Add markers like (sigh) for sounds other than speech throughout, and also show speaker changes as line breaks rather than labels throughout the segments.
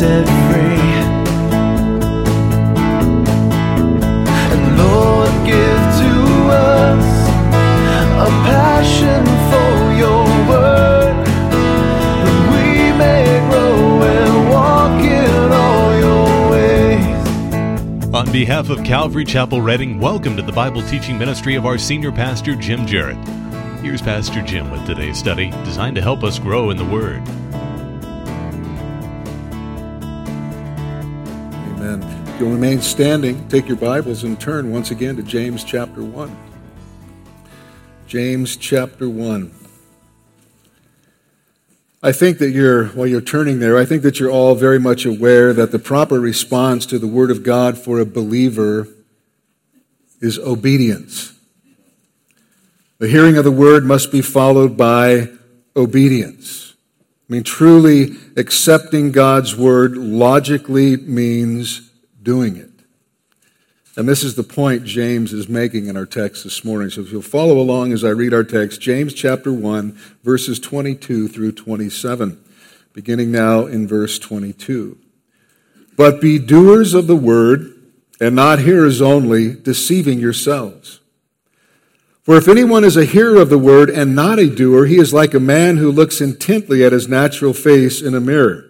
set free. And Lord, give to us a passion for your word, that we may grow and walk in all your ways.
On behalf of Calvary Chapel Reading, welcome to the Bible teaching ministry of our senior pastor, Jim Jarrett. Here's Pastor Jim with today's study, designed to help us grow in the Word.
You'll remain standing, take your Bibles and turn once again to James chapter 1. James chapter 1. I think that you're, while you're turning there, I think that you're all very much aware that the proper response to the Word of God for a believer is obedience. The hearing of the Word must be followed by obedience. I mean, truly accepting God's Word logically means doing it. And this is the point James is making in our text this morning. So if you'll follow along as I read our text, James chapter 1, verses 22 through 27, beginning now in verse 22. But be doers of the word, and not hearers only, deceiving yourselves. For if anyone is a hearer of the word and not a doer, he is like a man who looks intently at his natural face in a mirror.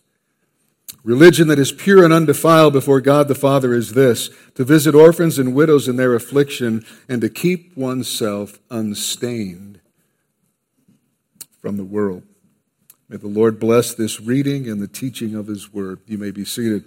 Religion that is pure and undefiled before God the Father is this to visit orphans and widows in their affliction and to keep oneself unstained from the world. May the Lord bless this reading and the teaching of His Word. You may be seated.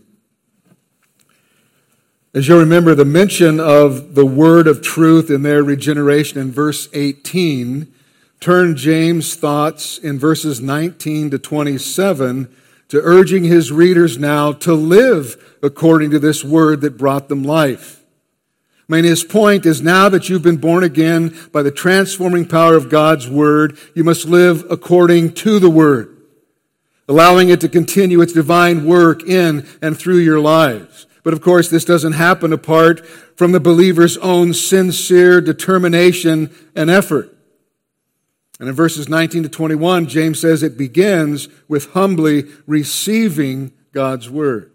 As you'll remember, the mention of the word of truth in their regeneration in verse 18 turned James' thoughts in verses 19 to 27 to urging his readers now to live according to this word that brought them life. I mean, his point is now that you've been born again by the transforming power of God's word, you must live according to the word, allowing it to continue its divine work in and through your lives. But of course, this doesn't happen apart from the believer's own sincere determination and effort. And in verses 19 to 21, James says it begins with humbly receiving God's word.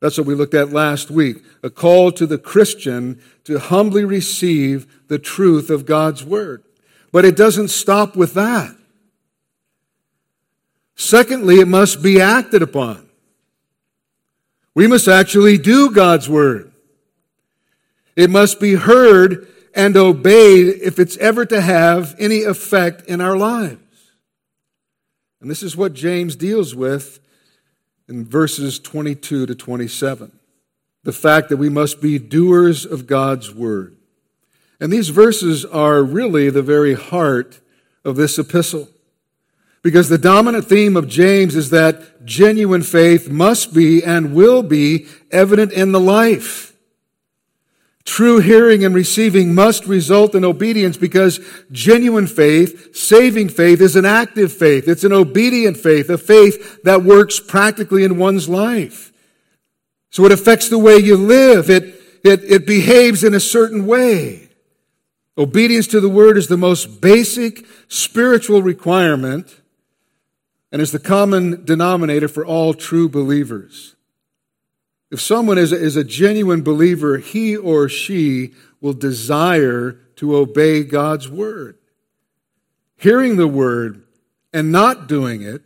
That's what we looked at last week. A call to the Christian to humbly receive the truth of God's word. But it doesn't stop with that. Secondly, it must be acted upon. We must actually do God's word. It must be heard and obeyed if it's ever to have any effect in our lives. And this is what James deals with in verses 22 to 27. The fact that we must be doers of God's word. And these verses are really the very heart of this epistle. Because the dominant theme of James is that genuine faith must be and will be evident in the life. True hearing and receiving must result in obedience because genuine faith, saving faith, is an active faith. It's an obedient faith, a faith that works practically in one's life. So it affects the way you live. It, it, it behaves in a certain way. Obedience to the word is the most basic spiritual requirement and is the common denominator for all true believers. If someone is a, is a genuine believer, he or she will desire to obey God's word. Hearing the word and not doing it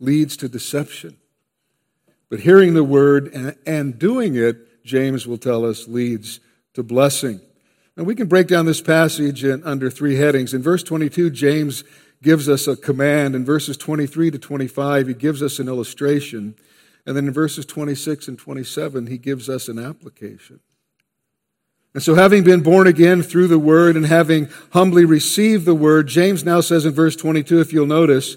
leads to deception. But hearing the word and, and doing it, James will tell us, leads to blessing. And we can break down this passage in, under three headings. In verse 22, James gives us a command. In verses 23 to 25, he gives us an illustration. And then in verses 26 and 27, he gives us an application. And so, having been born again through the word and having humbly received the word, James now says in verse 22, if you'll notice,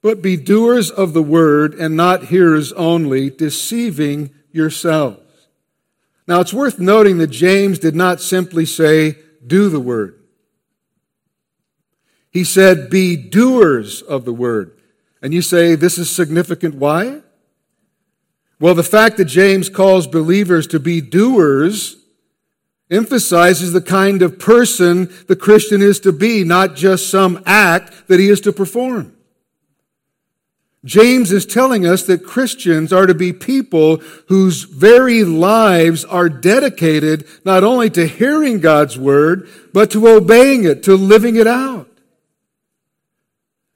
but be doers of the word and not hearers only, deceiving yourselves. Now it's worth noting that James did not simply say, do the word. He said, be doers of the word. And you say, this is significant. Why? Well, the fact that James calls believers to be doers emphasizes the kind of person the Christian is to be, not just some act that he is to perform. James is telling us that Christians are to be people whose very lives are dedicated not only to hearing God's word, but to obeying it, to living it out.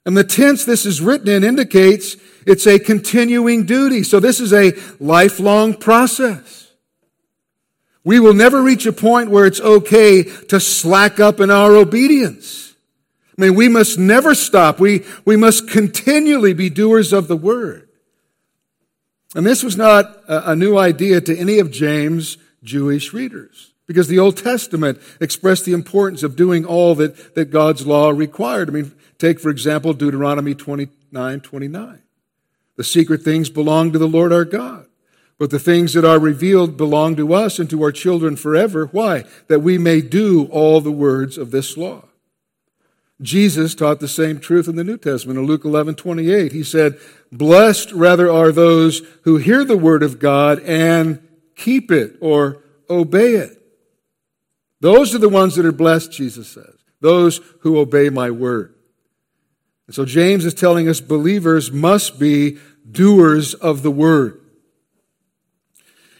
And the tense this is written in indicates it's a continuing duty. So this is a lifelong process. We will never reach a point where it's okay to slack up in our obedience. I mean, we must never stop. We, we must continually be doers of the word. And this was not a, a new idea to any of James' Jewish readers because the Old Testament expressed the importance of doing all that, that God's law required. I mean, take, for example, Deuteronomy 29 29. The secret things belong to the Lord our God. But the things that are revealed belong to us and to our children forever. Why? That we may do all the words of this law. Jesus taught the same truth in the New Testament. In Luke 11, 28, he said, Blessed rather are those who hear the word of God and keep it or obey it. Those are the ones that are blessed, Jesus says. Those who obey my word. And so James is telling us believers must be doers of the word.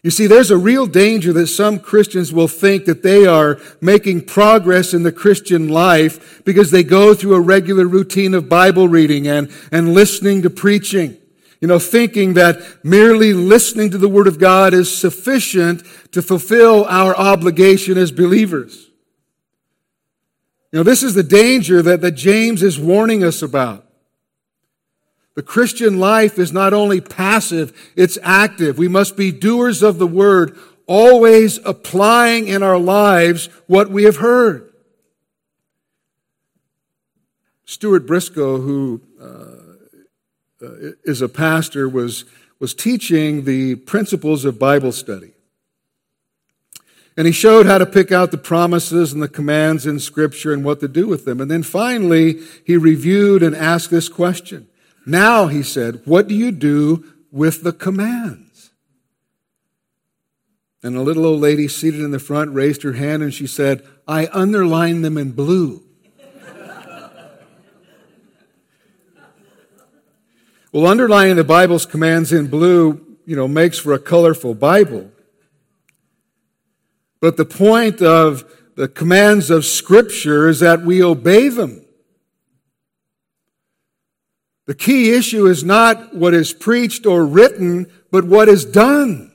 You see, there's a real danger that some Christians will think that they are making progress in the Christian life because they go through a regular routine of Bible reading and, and listening to preaching. You know, thinking that merely listening to the Word of God is sufficient to fulfill our obligation as believers. You know, this is the danger that, that James is warning us about. The Christian life is not only passive, it's active. We must be doers of the word, always applying in our lives what we have heard. Stuart Briscoe, who uh, uh, is a pastor, was, was teaching the principles of Bible study. And he showed how to pick out the promises and the commands in Scripture and what to do with them. And then finally, he reviewed and asked this question now, he said, what do you do with the commands? And a little old lady seated in the front raised her hand and she said, I underline them in blue. well, underlining the Bible's commands in blue, you know, makes for a colorful Bible. But the point of the commands of Scripture is that we obey them. The key issue is not what is preached or written, but what is done.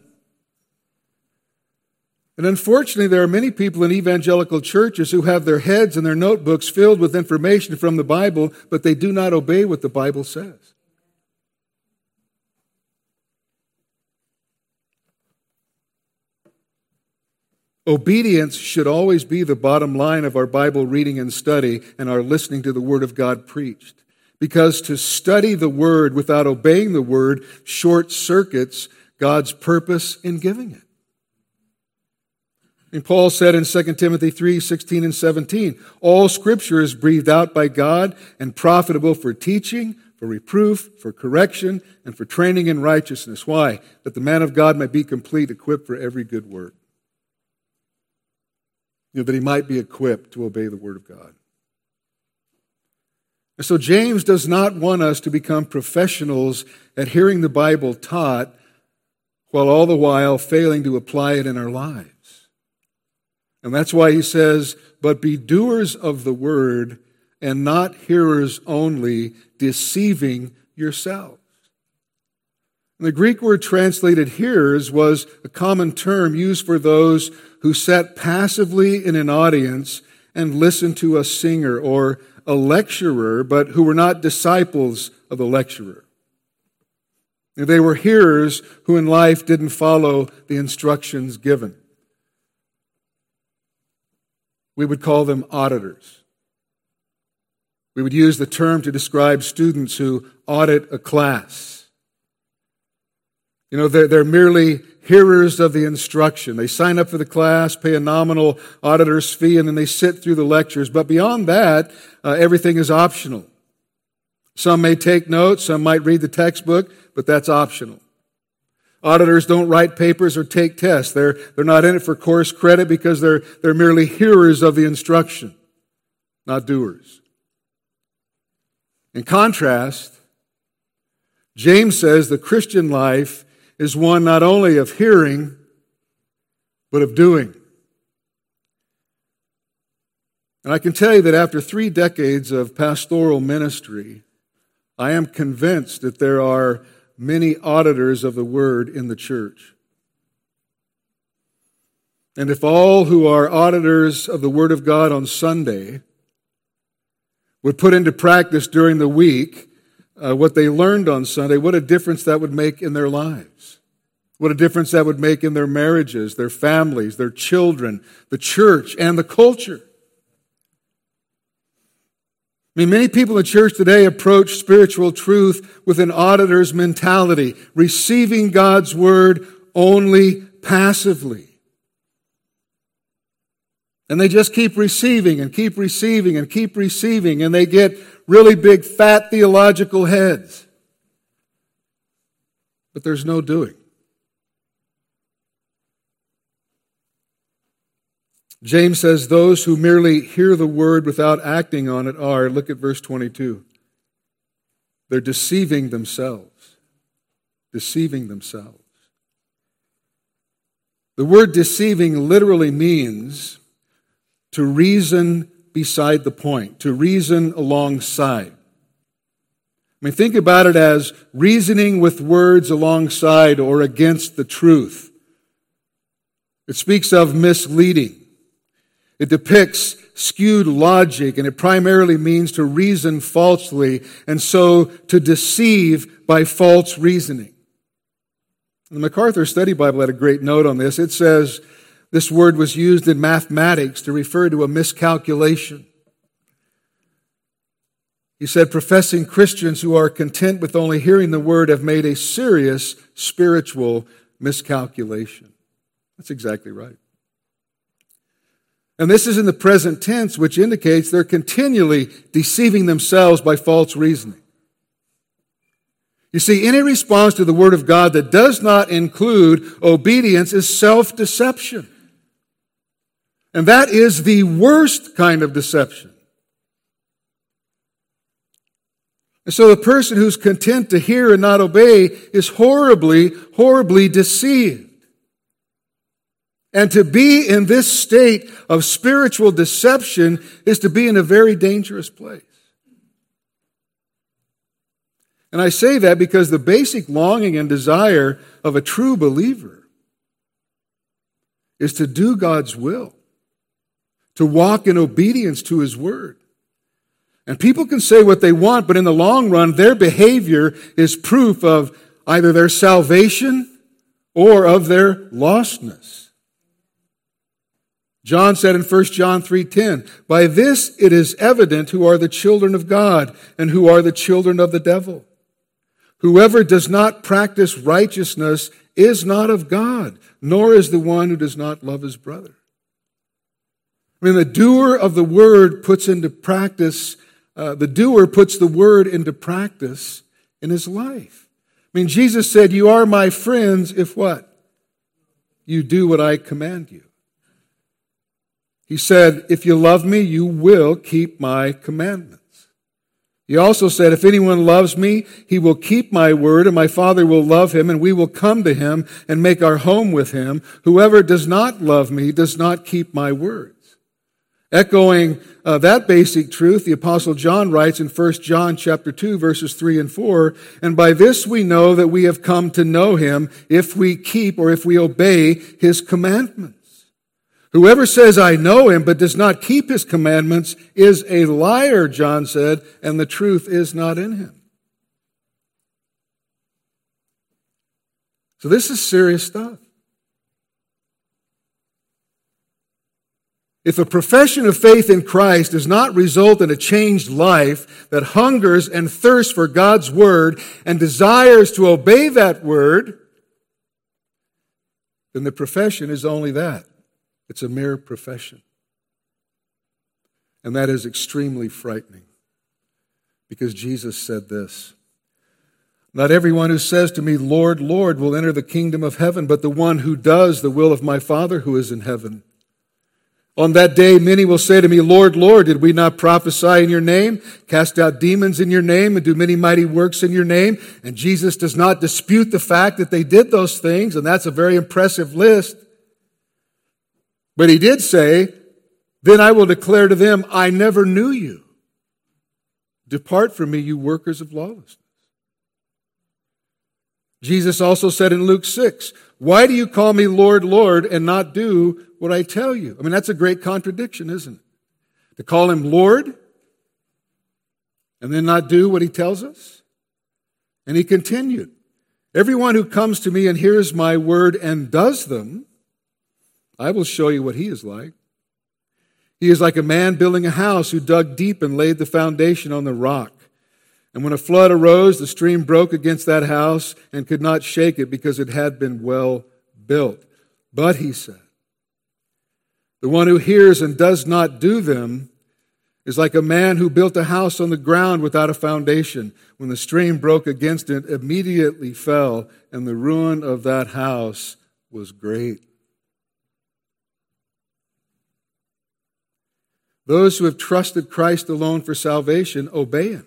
And unfortunately, there are many people in evangelical churches who have their heads and their notebooks filled with information from the Bible, but they do not obey what the Bible says. Obedience should always be the bottom line of our Bible reading and study and our listening to the Word of God preached. Because to study the Word without obeying the Word short circuits God's purpose in giving it. And Paul said in 2 Timothy 3 16 and 17, all scripture is breathed out by God and profitable for teaching, for reproof, for correction, and for training in righteousness. Why? That the man of God might be complete, equipped for every good work. You know, that he might be equipped to obey the word of God. And so James does not want us to become professionals at hearing the Bible taught while all the while failing to apply it in our lives. And that's why he says, but be doers of the word and not hearers only, deceiving yourselves. The Greek word translated hearers was a common term used for those who sat passively in an audience and listened to a singer or a lecturer, but who were not disciples of the lecturer. They were hearers who in life didn't follow the instructions given. We would call them auditors. We would use the term to describe students who audit a class. You know, they're, they're merely hearers of the instruction. They sign up for the class, pay a nominal auditor's fee, and then they sit through the lectures. But beyond that, uh, everything is optional. Some may take notes, some might read the textbook, but that's optional. Auditors don't write papers or take tests. They're, they're not in it for course credit because they're, they're merely hearers of the instruction, not doers. In contrast, James says the Christian life is one not only of hearing, but of doing. And I can tell you that after three decades of pastoral ministry, I am convinced that there are many auditors of the word in the church. And if all who are auditors of the word of God on Sunday would put into practice during the week uh, what they learned on Sunday, what a difference that would make in their lives. What a difference that would make in their marriages, their families, their children, the church, and the culture. I mean, many people in church today approach spiritual truth with an auditor's mentality, receiving God's word only passively. And they just keep receiving and keep receiving and keep receiving, and they get really big, fat theological heads. But there's no doing. James says those who merely hear the word without acting on it are, look at verse 22. They're deceiving themselves. Deceiving themselves. The word deceiving literally means to reason beside the point, to reason alongside. I mean, think about it as reasoning with words alongside or against the truth. It speaks of misleading. It depicts skewed logic and it primarily means to reason falsely and so to deceive by false reasoning. The MacArthur Study Bible had a great note on this. It says this word was used in mathematics to refer to a miscalculation. He said, professing Christians who are content with only hearing the word have made a serious spiritual miscalculation. That's exactly right. And this is in the present tense, which indicates they're continually deceiving themselves by false reasoning. You see, any response to the Word of God that does not include obedience is self deception. And that is the worst kind of deception. And so the person who's content to hear and not obey is horribly, horribly deceived. And to be in this state of spiritual deception is to be in a very dangerous place. And I say that because the basic longing and desire of a true believer is to do God's will, to walk in obedience to His word. And people can say what they want, but in the long run, their behavior is proof of either their salvation or of their lostness. John said in 1 John 3:10, "By this it is evident who are the children of God and who are the children of the devil. Whoever does not practice righteousness is not of God, nor is the one who does not love his brother." I mean, the doer of the word puts into practice, uh, the doer puts the word into practice in his life. I mean, Jesus said, You are my friends if what? You do what I command you. He said, If you love me, you will keep my commandments. He also said, If anyone loves me, he will keep my word, and my Father will love him, and we will come to him and make our home with him. Whoever does not love me does not keep my words. Echoing uh, that basic truth, the apostle John writes in 1 John chapter 2 verses 3 and 4, and by this we know that we have come to know him if we keep or if we obey his commandments. Whoever says, I know him, but does not keep his commandments is a liar, John said, and the truth is not in him. So this is serious stuff. If a profession of faith in Christ does not result in a changed life that hungers and thirsts for God's word and desires to obey that word, then the profession is only that it's a mere profession. And that is extremely frightening because Jesus said this Not everyone who says to me, Lord, Lord, will enter the kingdom of heaven, but the one who does the will of my Father who is in heaven. On that day, many will say to me, Lord, Lord, did we not prophesy in your name, cast out demons in your name, and do many mighty works in your name? And Jesus does not dispute the fact that they did those things, and that's a very impressive list. But he did say, Then I will declare to them, I never knew you. Depart from me, you workers of lawlessness. Jesus also said in Luke 6, Why do you call me Lord, Lord, and not do what I tell you? I mean, that's a great contradiction, isn't it? To call him Lord and then not do what he tells us? And he continued, Everyone who comes to me and hears my word and does them, I will show you what he is like. He is like a man building a house who dug deep and laid the foundation on the rock. And when a flood arose, the stream broke against that house and could not shake it because it had been well built. But, he said, the one who hears and does not do them is like a man who built a house on the ground without a foundation. When the stream broke against it, immediately fell, and the ruin of that house was great. Those who have trusted Christ alone for salvation obey him.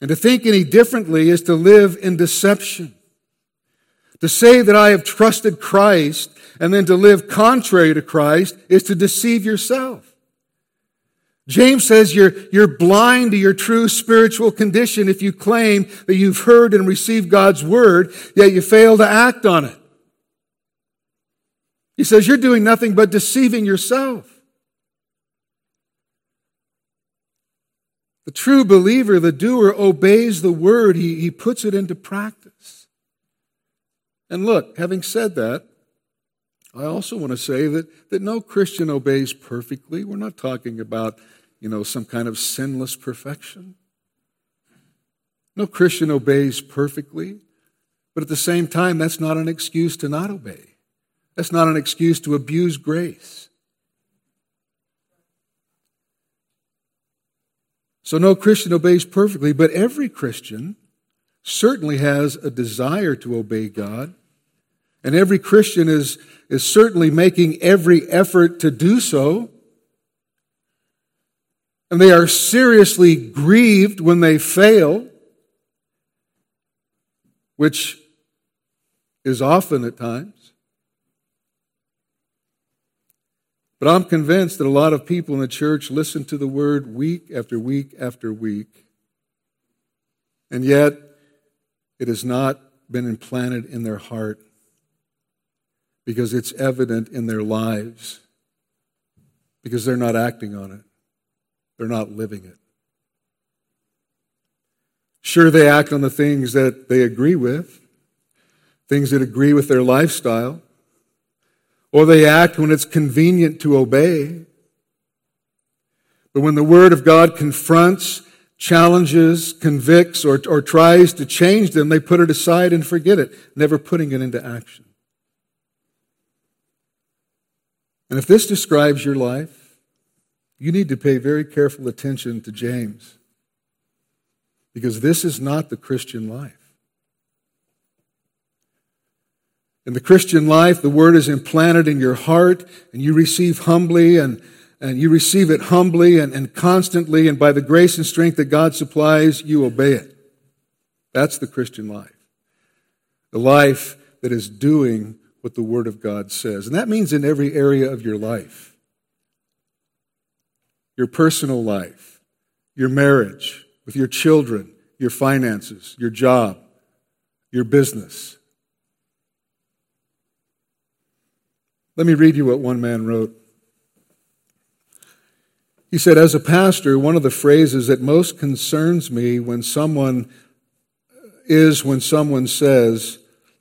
And to think any differently is to live in deception. To say that I have trusted Christ and then to live contrary to Christ is to deceive yourself. James says you're, you're blind to your true spiritual condition if you claim that you've heard and received God's word, yet you fail to act on it. He says you're doing nothing but deceiving yourself. The true believer, the doer, obeys the word. He, he puts it into practice. And look, having said that, I also want to say that, that no Christian obeys perfectly. We're not talking about, you know, some kind of sinless perfection. No Christian obeys perfectly, but at the same time, that's not an excuse to not obey. That's not an excuse to abuse grace. So no Christian obeys perfectly, but every Christian certainly has a desire to obey God. And every Christian is, is certainly making every effort to do so. And they are seriously grieved when they fail, which is often at times. But I'm convinced that a lot of people in the church listen to the word week after week after week, and yet it has not been implanted in their heart because it's evident in their lives, because they're not acting on it, they're not living it. Sure, they act on the things that they agree with, things that agree with their lifestyle or they act when it's convenient to obey. But when the Word of God confronts, challenges, convicts, or, or tries to change them, they put it aside and forget it, never putting it into action. And if this describes your life, you need to pay very careful attention to James. Because this is not the Christian life. In the Christian life, the word is implanted in your heart and you receive humbly and, and you receive it humbly and, and constantly and by the grace and strength that God supplies, you obey it. That's the Christian life. The life that is doing what the Word of God says. And that means in every area of your life. Your personal life, your marriage, with your children, your finances, your job, your business, Let me read you what one man wrote. He said, As a pastor, one of the phrases that most concerns me when someone is when someone says,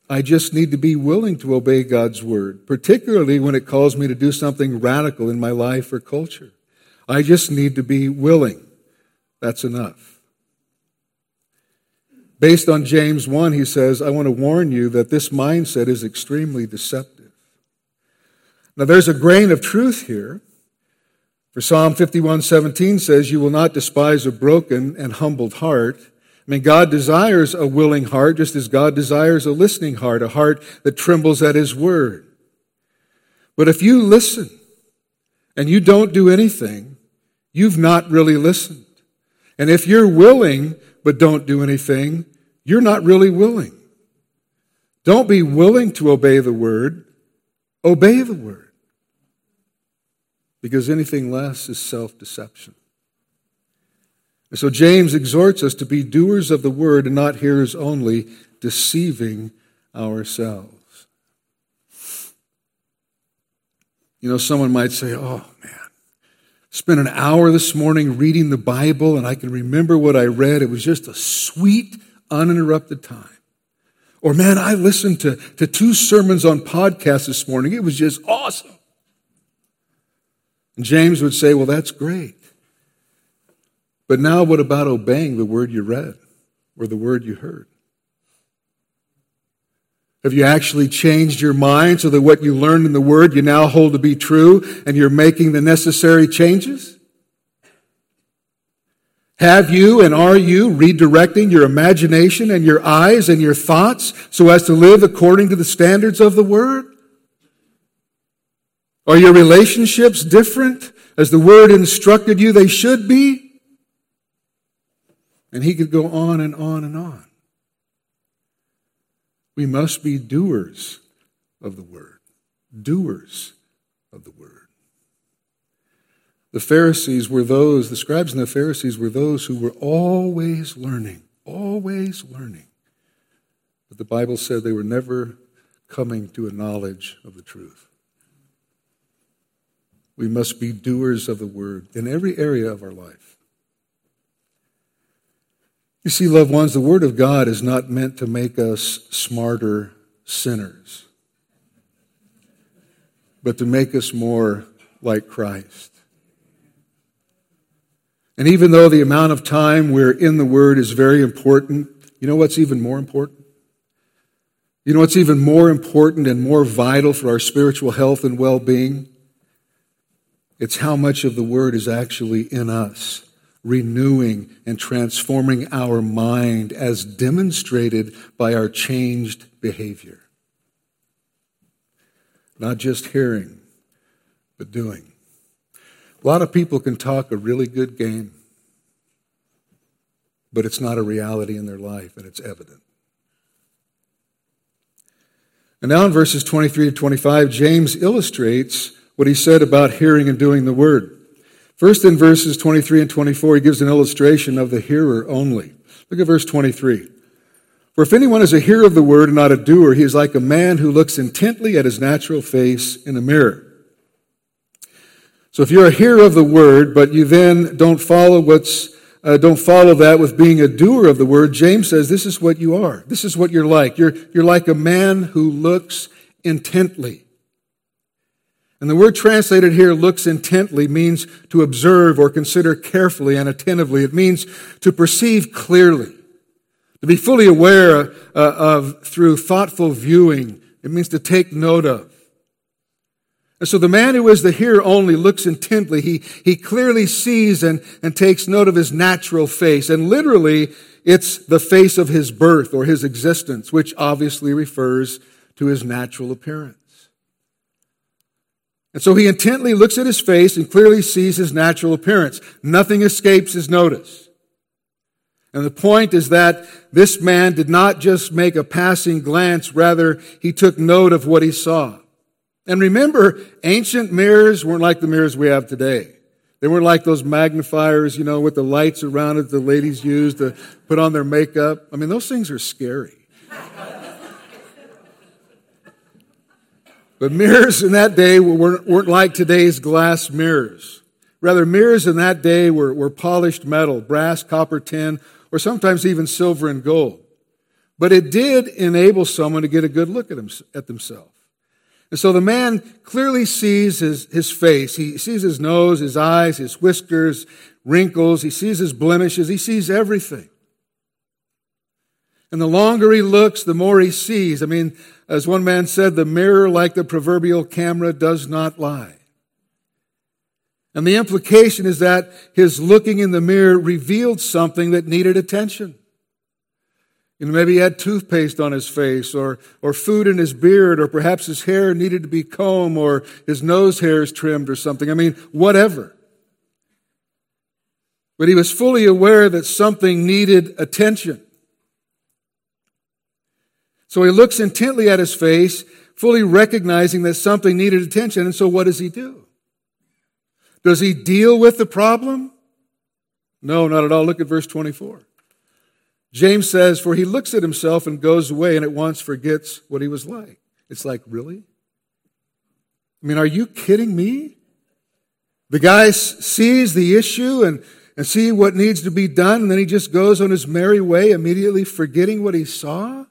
I just need to be willing to obey God's word, particularly when it calls me to do something radical in my life or culture. I just need to be willing. That's enough. Based on James 1, he says, I want to warn you that this mindset is extremely deceptive. Now, there's a grain of truth here. For Psalm 51:17 says, You will not despise a broken and humbled heart. I mean, God desires a willing heart just as God desires a listening heart, a heart that trembles at His word. But if you listen and you don't do anything, you've not really listened. And if you're willing but don't do anything, you're not really willing. Don't be willing to obey the word, obey the word. Because anything less is self deception. And so James exhorts us to be doers of the word and not hearers only, deceiving ourselves. You know, someone might say, oh man, spent an hour this morning reading the Bible and I can remember what I read. It was just a sweet, uninterrupted time. Or man, I listened to, to two sermons on podcasts this morning. It was just awesome. And James would say, well, that's great. But now what about obeying the word you read or the word you heard? Have you actually changed your mind so that what you learned in the Word you now hold to be true and you're making the necessary changes? Have you and are you redirecting your imagination and your eyes and your thoughts so as to live according to the standards of the Word? Are your relationships different as the Word instructed you they should be? And he could go on and on and on. We must be doers of the word. Doers. The Pharisees were those, the scribes and the Pharisees were those who were always learning, always learning. But the Bible said they were never coming to a knowledge of the truth. We must be doers of the word in every area of our life. You see, loved ones, the Word of God is not meant to make us smarter sinners, but to make us more like Christ. And even though the amount of time we're in the Word is very important, you know what's even more important? You know what's even more important and more vital for our spiritual health and well being? It's how much of the Word is actually in us renewing and transforming our mind as demonstrated by our changed behavior. Not just hearing, but doing. A lot of people can talk a really good game, but it's not a reality in their life, and it's evident. And now in verses 23 to 25, James illustrates what he said about hearing and doing the word. First, in verses 23 and 24, he gives an illustration of the hearer only. Look at verse 23. For if anyone is a hearer of the word and not a doer, he is like a man who looks intently at his natural face in a mirror. So if you're a hearer of the word, but you then don't follow what's uh, don't follow that with being a doer of the word, James says this is what you are. This is what you're like. You're, you're like a man who looks intently. And the word translated here, looks intently, means to observe or consider carefully and attentively. It means to perceive clearly, to be fully aware uh, of through thoughtful viewing. It means to take note of. So the man who is the hearer only looks intently. He, he clearly sees and, and takes note of his natural face. And literally, it's the face of his birth or his existence, which obviously refers to his natural appearance. And so he intently looks at his face and clearly sees his natural appearance. Nothing escapes his notice. And the point is that this man did not just make a passing glance, rather, he took note of what he saw. And remember, ancient mirrors weren't like the mirrors we have today. They weren't like those magnifiers, you know, with the lights around it the ladies used to put on their makeup. I mean, those things are scary. But mirrors in that day weren't, weren't like today's glass mirrors. Rather, mirrors in that day were, were polished metal, brass, copper, tin, or sometimes even silver and gold. But it did enable someone to get a good look at, at themselves. And so the man clearly sees his, his face. He sees his nose, his eyes, his whiskers, wrinkles. He sees his blemishes. He sees everything. And the longer he looks, the more he sees. I mean, as one man said, the mirror, like the proverbial camera, does not lie. And the implication is that his looking in the mirror revealed something that needed attention. Know, maybe he had toothpaste on his face or, or food in his beard, or perhaps his hair needed to be combed or his nose hairs trimmed or something. I mean, whatever. But he was fully aware that something needed attention. So he looks intently at his face, fully recognizing that something needed attention. And so what does he do? Does he deal with the problem? No, not at all. Look at verse 24. James says, For he looks at himself and goes away and at once forgets what he was like. It's like, really? I mean, are you kidding me? The guy sees the issue and, and see what needs to be done, and then he just goes on his merry way, immediately forgetting what he saw?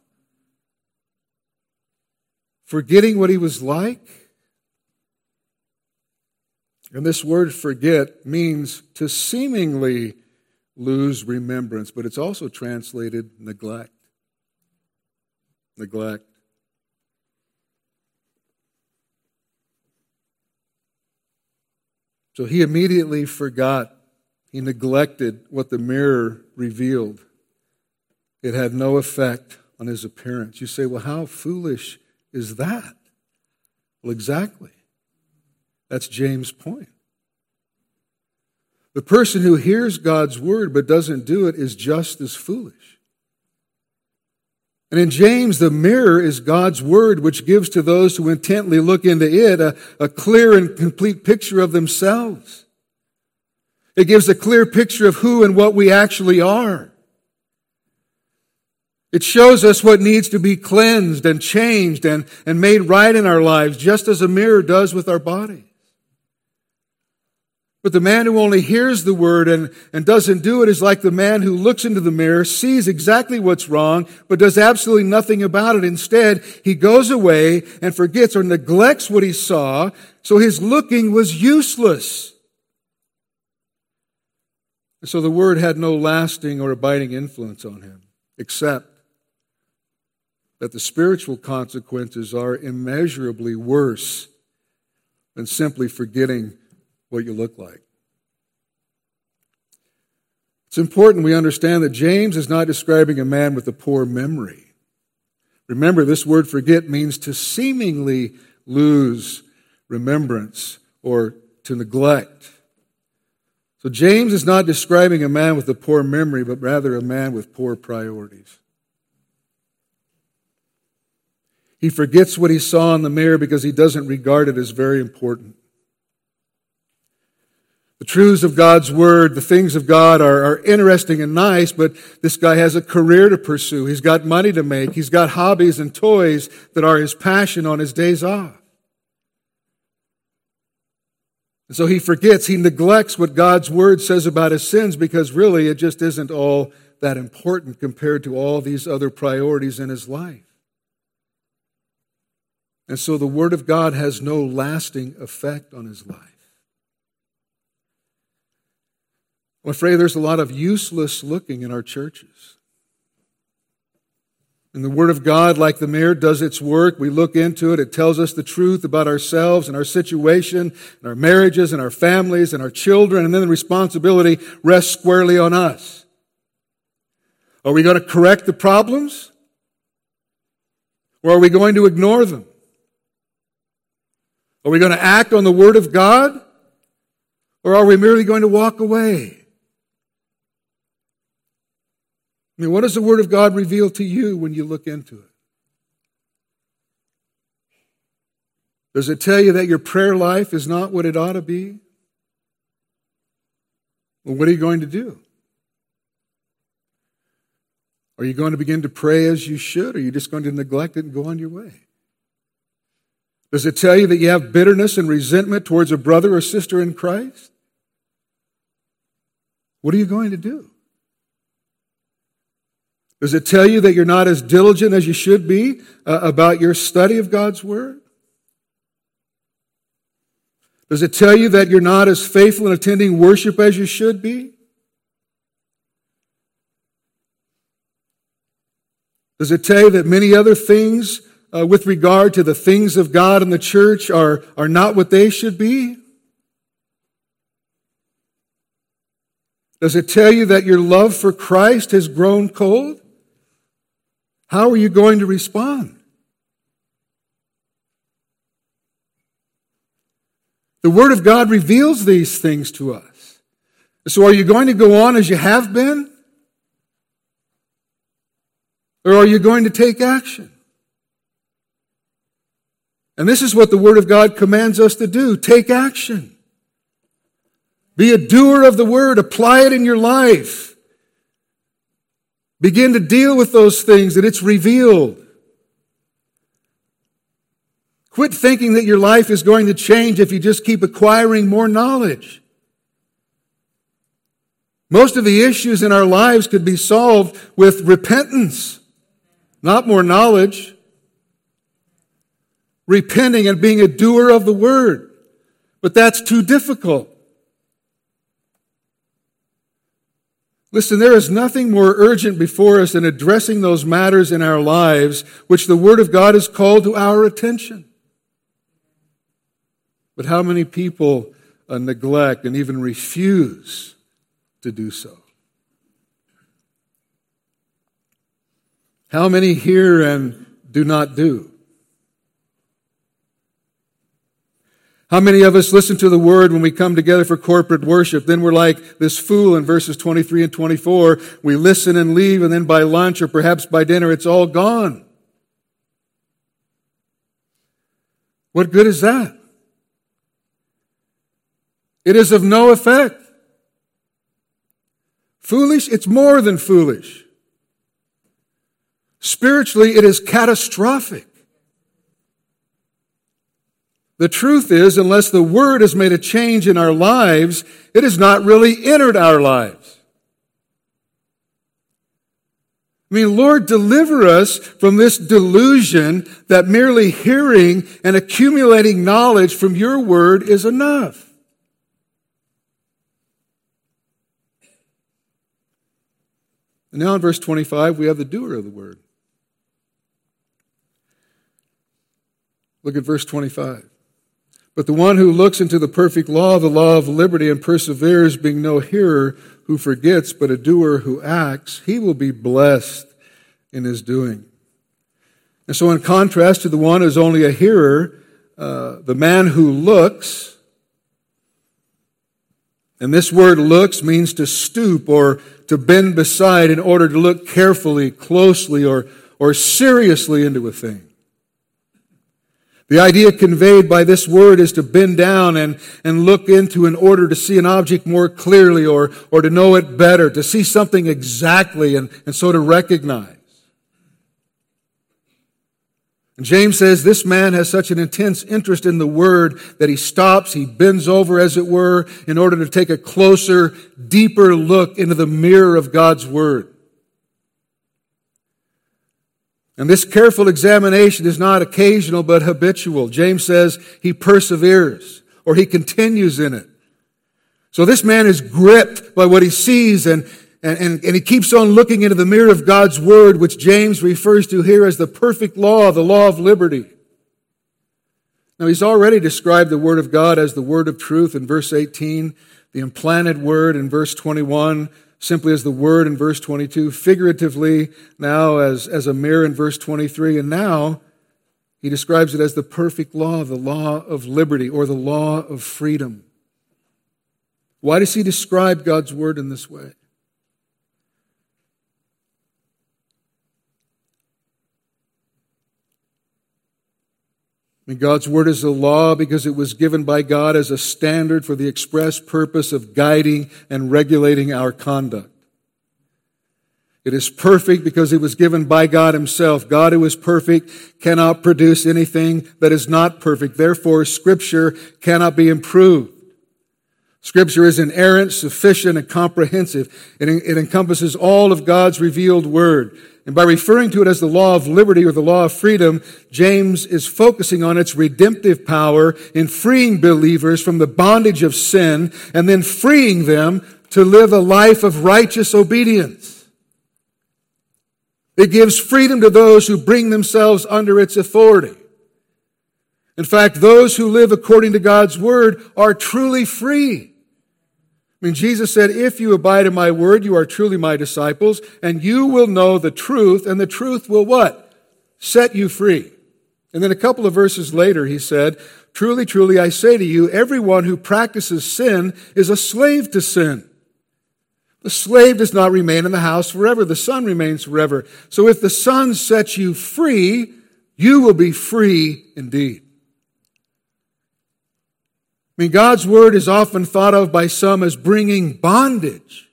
forgetting what he was like. And this word forget means to seemingly lose remembrance, but it's also translated neglect. Neglect. So he immediately forgot. He neglected what the mirror revealed. It had no effect on his appearance. You say, well, how foolish is that? Well, exactly. That's James' point. The person who hears God's word but doesn't do it is just as foolish. And in James, the mirror is God's word, which gives to those who intently look into it a, a clear and complete picture of themselves. It gives a clear picture of who and what we actually are. It shows us what needs to be cleansed and changed and, and made right in our lives, just as a mirror does with our bodies. But the man who only hears the word and, and doesn't do it is like the man who looks into the mirror, sees exactly what's wrong, but does absolutely nothing about it. Instead, he goes away and forgets or neglects what he saw, so his looking was useless. And so the word had no lasting or abiding influence on him, except that the spiritual consequences are immeasurably worse than simply forgetting what you look like. It's important we understand that James is not describing a man with a poor memory. Remember, this word forget means to seemingly lose remembrance or to neglect. So James is not describing a man with a poor memory, but rather a man with poor priorities. He forgets what he saw in the mirror because he doesn't regard it as very important. The truths of God's word, the things of God are, are, interesting and nice, but this guy has a career to pursue. He's got money to make. He's got hobbies and toys that are his passion on his days off. And so he forgets, he neglects what God's word says about his sins because really it just isn't all that important compared to all these other priorities in his life. And so the Word of God has no lasting effect on his life. I'm afraid there's a lot of useless looking in our churches. And the Word of God, like the mirror, does its work. We look into it. It tells us the truth about ourselves and our situation and our marriages and our families and our children. And then the responsibility rests squarely on us. Are we going to correct the problems? Or are we going to ignore them? Are we going to act on the Word of God? Or are we merely going to walk away? I mean, what does the Word of God reveal to you when you look into it? Does it tell you that your prayer life is not what it ought to be? Well, what are you going to do? Are you going to begin to pray as you should, or are you just going to neglect it and go on your way? Does it tell you that you have bitterness and resentment towards a brother or sister in Christ? What are you going to do? Does it tell you that you're not as diligent as you should be uh, about your study of God's Word? Does it tell you that you're not as faithful in attending worship as you should be? Does it tell you that many other things uh, with regard to the things of God and the church are, are not what they should be? Does it tell you that your love for Christ has grown cold? How are you going to respond? The Word of God reveals these things to us. So are you going to go on as you have been? Or are you going to take action? And this is what the Word of God commands us to do take action. Be a doer of the Word, apply it in your life. Begin to deal with those things that it's revealed. Quit thinking that your life is going to change if you just keep acquiring more knowledge. Most of the issues in our lives could be solved with repentance not more knowledge. Repenting and being a doer of the word. But that's too difficult. Listen, there is nothing more urgent before us than addressing those matters in our lives which the Word of God has called to our attention. But how many people uh, neglect and even refuse to do so? How many hear and do not do? How many of us listen to the word when we come together for corporate worship? Then we're like this fool in verses 23 and 24. We listen and leave, and then by lunch or perhaps by dinner, it's all gone. What good is that? It is of no effect. Foolish? It's more than foolish. Spiritually, it is catastrophic. The truth is, unless the Word has made a change in our lives, it has not really entered our lives. I mean, Lord, deliver us from this delusion that merely hearing and accumulating knowledge from your Word is enough. And now in verse 25, we have the doer of the Word. Look at verse 25. But the one who looks into the perfect law, the law of liberty, and perseveres, being no hearer who forgets, but a doer who acts, he will be blessed in his doing. And so, in contrast to the one who's only a hearer, uh, the man who looks, and this word looks means to stoop or to bend beside in order to look carefully, closely, or, or seriously into a thing. The idea conveyed by this word is to bend down and, and look into in order to see an object more clearly or, or to know it better, to see something exactly and, and so to recognize. And James says this man has such an intense interest in the word that he stops, he bends over, as it were, in order to take a closer, deeper look into the mirror of God's word. And this careful examination is not occasional but habitual. James says he perseveres or he continues in it. So this man is gripped by what he sees and, and, and, and, he keeps on looking into the mirror of God's word, which James refers to here as the perfect law, the law of liberty. Now he's already described the word of God as the word of truth in verse 18, the implanted word in verse 21, simply as the word in verse 22, figuratively now as, as a mirror in verse 23, and now he describes it as the perfect law, the law of liberty or the law of freedom. Why does he describe God's word in this way? Mean, God's Word is a law because it was given by God as a standard for the express purpose of guiding and regulating our conduct. It is perfect because it was given by God Himself. God who is perfect cannot produce anything that is not perfect. Therefore, Scripture cannot be improved. Scripture is inerrant, sufficient, and comprehensive. It, it encompasses all of God's revealed Word. And by referring to it as the law of liberty or the law of freedom, James is focusing on its redemptive power in freeing believers from the bondage of sin and then freeing them to live a life of righteous obedience. It gives freedom to those who bring themselves under its authority. In fact, those who live according to God's word are truly free. Mean, Jesus said, if you abide in my word, you are truly my disciples, and you will know the truth, and the truth will what? Set you free. And then a couple of verses later, he said, Truly, truly, I say to you, everyone who practices sin is a slave to sin. The slave does not remain in the house forever. The son remains forever. So if the son sets you free, you will be free indeed. Mean, God's word is often thought of by some as bringing bondage.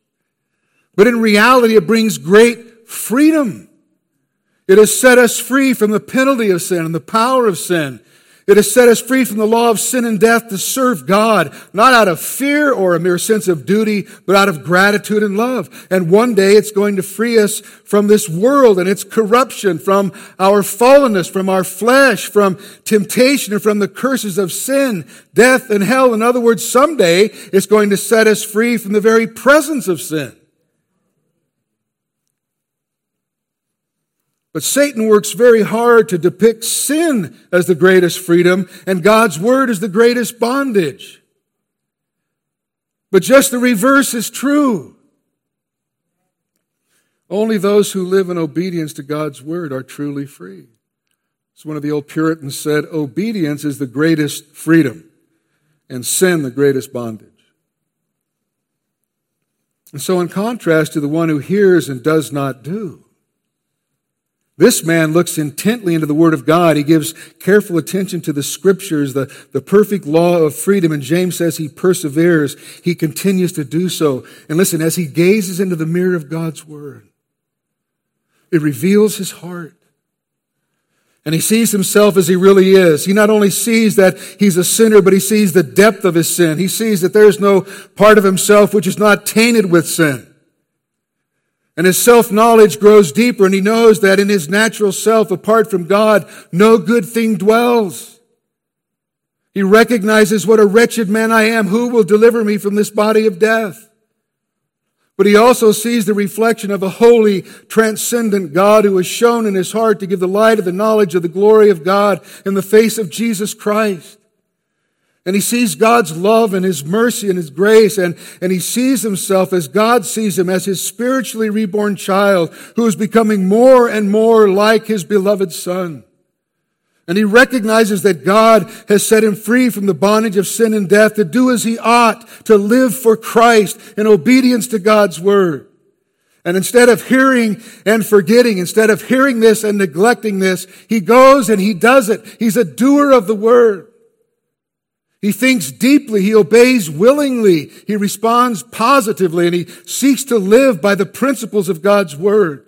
But in reality, it brings great freedom. It has set us free from the penalty of sin and the power of sin. It has set us free from the law of sin and death to serve God, not out of fear or a mere sense of duty, but out of gratitude and love. And one day it's going to free us from this world and its corruption, from our fallenness, from our flesh, from temptation, and from the curses of sin, death, and hell. In other words, someday it's going to set us free from the very presence of sin. But Satan works very hard to depict sin as the greatest freedom and God's word as the greatest bondage. But just the reverse is true. Only those who live in obedience to God's word are truly free. As one of the old Puritans said, obedience is the greatest freedom and sin the greatest bondage. And so, in contrast to the one who hears and does not do, this man looks intently into the Word of God. He gives careful attention to the Scriptures, the, the perfect law of freedom. And James says he perseveres. He continues to do so. And listen, as he gazes into the mirror of God's Word, it reveals his heart. And he sees himself as he really is. He not only sees that he's a sinner, but he sees the depth of his sin. He sees that there's no part of himself which is not tainted with sin. And his self-knowledge grows deeper and he knows that in his natural self, apart from God, no good thing dwells. He recognizes what a wretched man I am. Who will deliver me from this body of death? But he also sees the reflection of a holy, transcendent God who has shone in his heart to give the light of the knowledge of the glory of God in the face of Jesus Christ. And he sees God's love and his mercy and his grace, and, and he sees himself as God sees him, as his spiritually reborn child who is becoming more and more like his beloved son. And he recognizes that God has set him free from the bondage of sin and death to do as he ought, to live for Christ in obedience to God's word. And instead of hearing and forgetting, instead of hearing this and neglecting this, he goes and he does it. He's a doer of the word. He thinks deeply. He obeys willingly. He responds positively and he seeks to live by the principles of God's word.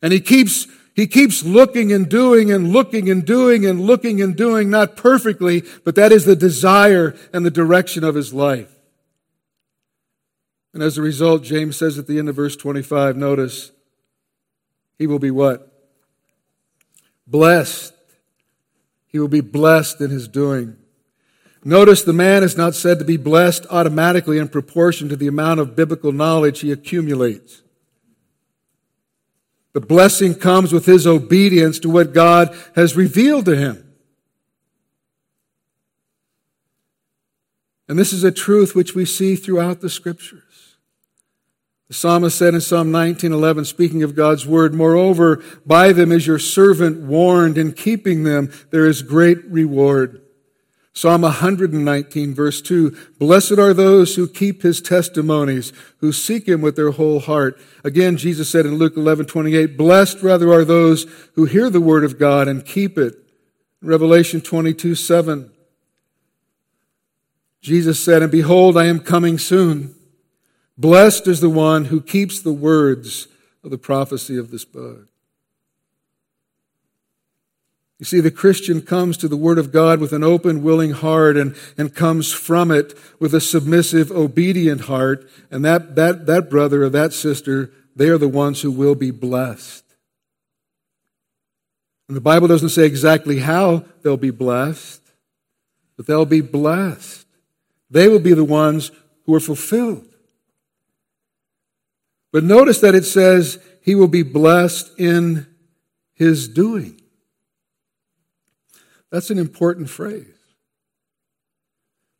And he keeps, he keeps looking and doing and looking and doing and looking and doing, not perfectly, but that is the desire and the direction of his life. And as a result, James says at the end of verse 25, notice, he will be what? Blessed. He will be blessed in his doing. Notice the man is not said to be blessed automatically in proportion to the amount of biblical knowledge he accumulates. The blessing comes with his obedience to what God has revealed to him. And this is a truth which we see throughout the scriptures. The psalmist said in Psalm 19:11 speaking of God's word, "Moreover, by them is your servant warned, in keeping them there is great reward." Psalm 119 verse 2, Blessed are those who keep his testimonies, who seek him with their whole heart. Again, Jesus said in Luke 11, 28, Blessed rather are those who hear the word of God and keep it. Revelation 22, 7. Jesus said, And behold, I am coming soon. Blessed is the one who keeps the words of the prophecy of this book. You see, the Christian comes to the Word of God with an open, willing heart and, and comes from it with a submissive, obedient heart. And that, that, that brother or that sister, they are the ones who will be blessed. And the Bible doesn't say exactly how they'll be blessed, but they'll be blessed. They will be the ones who are fulfilled. But notice that it says he will be blessed in his doing. That's an important phrase.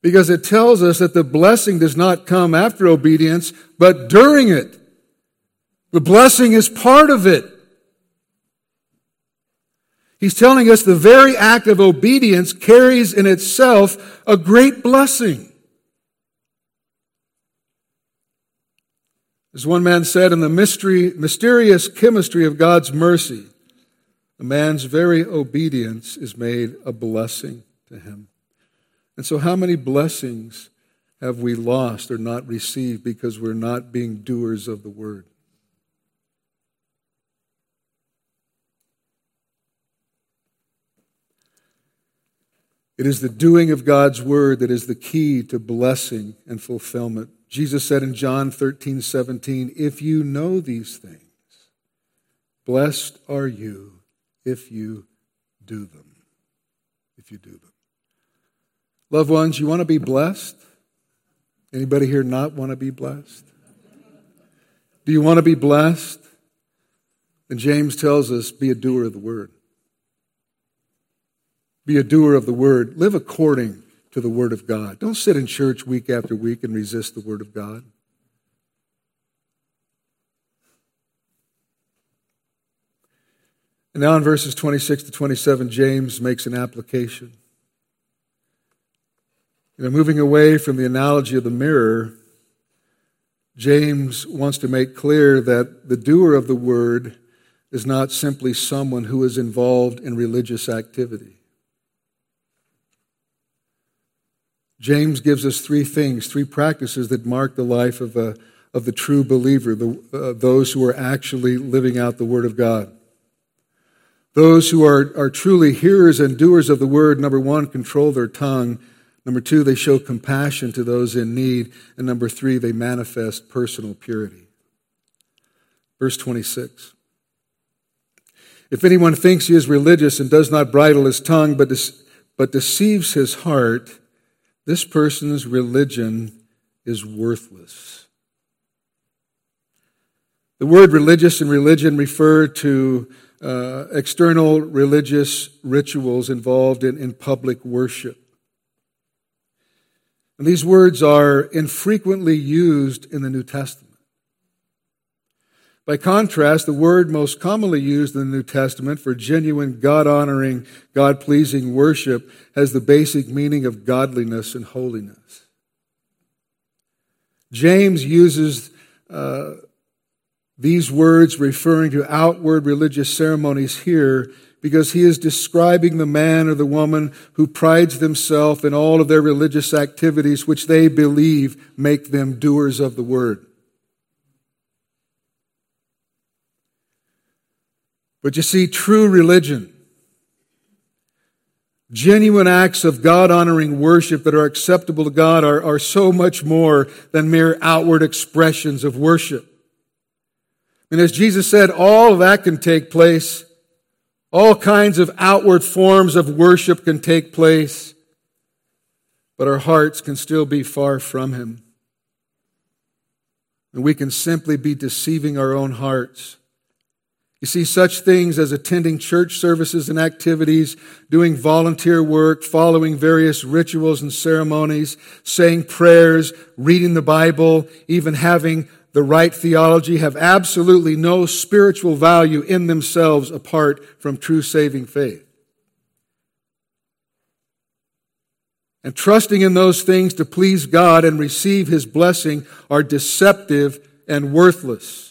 Because it tells us that the blessing does not come after obedience, but during it. The blessing is part of it. He's telling us the very act of obedience carries in itself a great blessing. As one man said, in the mystery, mysterious chemistry of God's mercy, a man's very obedience is made a blessing to him. And so, how many blessings have we lost or not received because we're not being doers of the word? It is the doing of God's word that is the key to blessing and fulfillment. Jesus said in John 13, 17, If you know these things, blessed are you if you do them. If you do them. Loved ones, you want to be blessed? Anybody here not want to be blessed? Do you want to be blessed? And James tells us, be a doer of the word. Be a doer of the word. Live according to the word of God. Don't sit in church week after week and resist the word of God. And now in verses 26 to 27, James makes an application. You know, moving away from the analogy of the mirror, James wants to make clear that the doer of the word is not simply someone who is involved in religious activity. James gives us three things, three practices that mark the life of, a, of the true believer, the, uh, those who are actually living out the Word of God. Those who are, are truly hearers and doers of the Word, number one, control their tongue. Number two, they show compassion to those in need. And number three, they manifest personal purity. Verse 26. If anyone thinks he is religious and does not bridle his tongue, but, but deceives his heart, this person's religion is worthless. The word religious and religion refer to uh, external religious rituals involved in, in public worship. And these words are infrequently used in the New Testament. By contrast, the word most commonly used in the New Testament for genuine God honoring, God pleasing worship has the basic meaning of godliness and holiness. James uses uh, these words referring to outward religious ceremonies here because he is describing the man or the woman who prides themselves in all of their religious activities which they believe make them doers of the word. But you see, true religion, genuine acts of God honoring worship that are acceptable to God are, are so much more than mere outward expressions of worship. And as Jesus said, all of that can take place. All kinds of outward forms of worship can take place, but our hearts can still be far from Him. And we can simply be deceiving our own hearts you see, such things as attending church services and activities, doing volunteer work, following various rituals and ceremonies, saying prayers, reading the Bible, even having the right theology have absolutely no spiritual value in themselves apart from true saving faith. And trusting in those things to please God and receive His blessing are deceptive and worthless.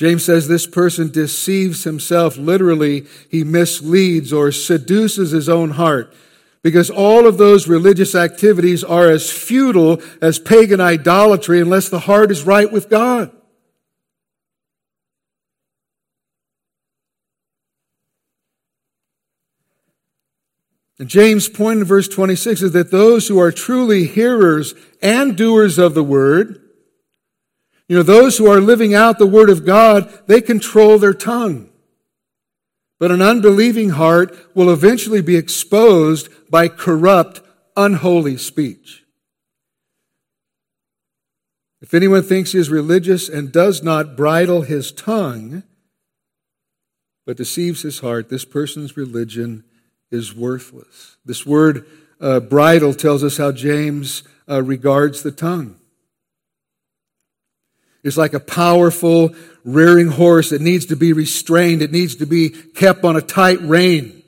James says this person deceives himself. Literally, he misleads or seduces his own heart. Because all of those religious activities are as futile as pagan idolatry unless the heart is right with God. And James' point in verse 26 is that those who are truly hearers and doers of the word you know, those who are living out the Word of God, they control their tongue. But an unbelieving heart will eventually be exposed by corrupt, unholy speech. If anyone thinks he is religious and does not bridle his tongue, but deceives his heart, this person's religion is worthless. This word uh, bridle tells us how James uh, regards the tongue. It's like a powerful rearing horse that needs to be restrained. It needs to be kept on a tight rein.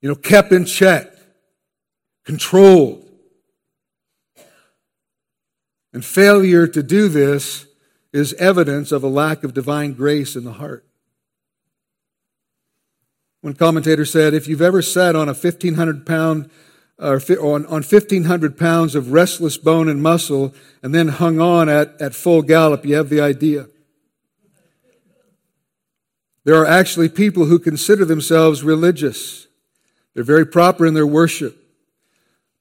You know, kept in check, controlled. And failure to do this is evidence of a lack of divine grace in the heart. One commentator said, if you've ever sat on a 1,500 pound or on, on 1,500 pounds of restless bone and muscle and then hung on at, at full gallop, you have the idea. There are actually people who consider themselves religious. They're very proper in their worship,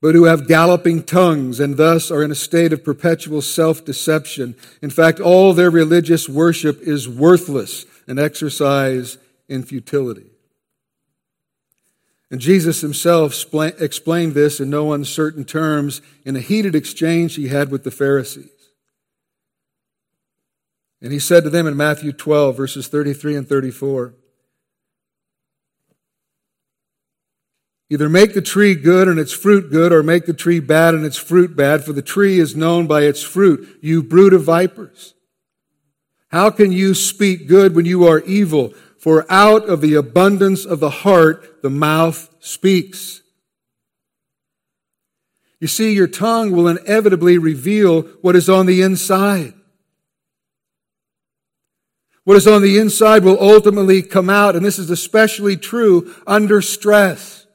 but who have galloping tongues and thus are in a state of perpetual self deception. In fact, all their religious worship is worthless, an exercise in futility. And Jesus himself explained this in no uncertain terms in a heated exchange he had with the Pharisees. And he said to them in Matthew 12, verses 33 and 34 Either make the tree good and its fruit good, or make the tree bad and its fruit bad, for the tree is known by its fruit, you brood of vipers. How can you speak good when you are evil? For out of the abundance of the heart, the mouth speaks. You see, your tongue will inevitably reveal what is on the inside. What is on the inside will ultimately come out, and this is especially true under stress.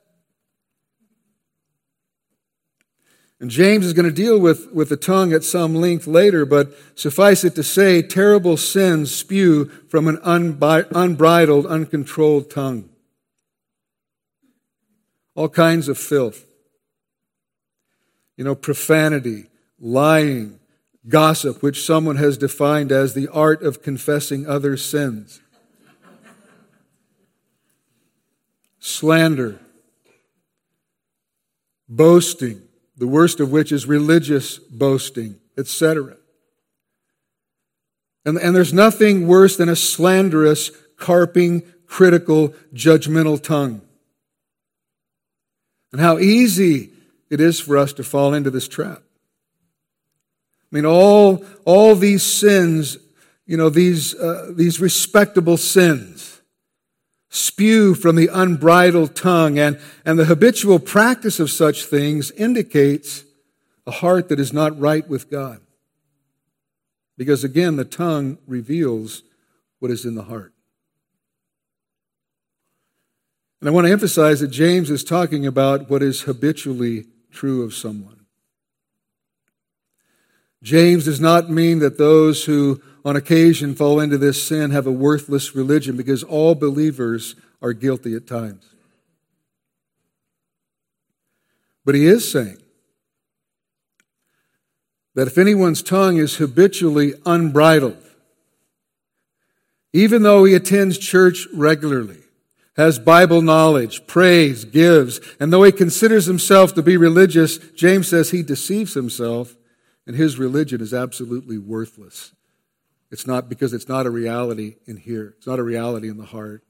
And James is going to deal with, with the tongue at some length later, but suffice it to say, terrible sins spew from an unbridled, uncontrolled tongue. All kinds of filth. You know, profanity, lying, gossip, which someone has defined as the art of confessing others' sins, slander, boasting, the worst of which is religious boasting, etc. And, and there's nothing worse than a slanderous, carping, critical, judgmental tongue. And how easy it is for us to fall into this trap. I mean, all, all these sins, you know, these, uh, these respectable sins, spew from the unbridled tongue, and, and the habitual practice of such things indicates a heart that is not right with God. Because again, the tongue reveals what is in the heart. And I want to emphasize that James is talking about what is habitually true of someone. James does not mean that those who on occasion fall into this sin have a worthless religion because all believers are guilty at times. But he is saying that if anyone's tongue is habitually unbridled, even though he attends church regularly, has Bible knowledge, prays, gives, and though he considers himself to be religious, James says he deceives himself and his religion is absolutely worthless. It's not because it's not a reality in here. It's not a reality in the heart.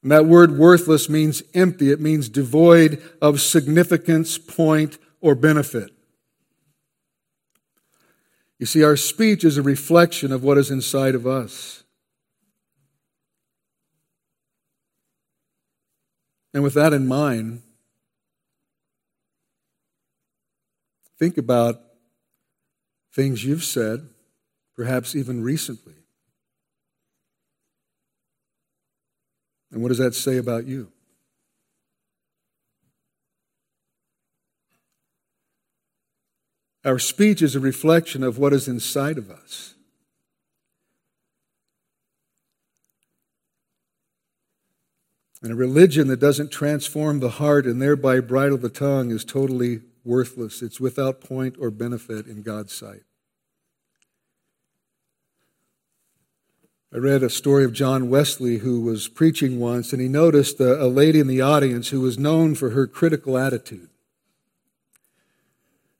And that word worthless means empty. It means devoid of significance, point, or benefit. You see, our speech is a reflection of what is inside of us. And with that in mind, think about things you've said perhaps even recently. And what does that say about you? Our speech is a reflection of what is inside of us. And a religion that doesn't transform the heart and thereby bridle the tongue is totally worthless. It's without point or benefit in God's sight. I read a story of John Wesley who was preaching once, and he noticed a, a lady in the audience who was known for her critical attitude.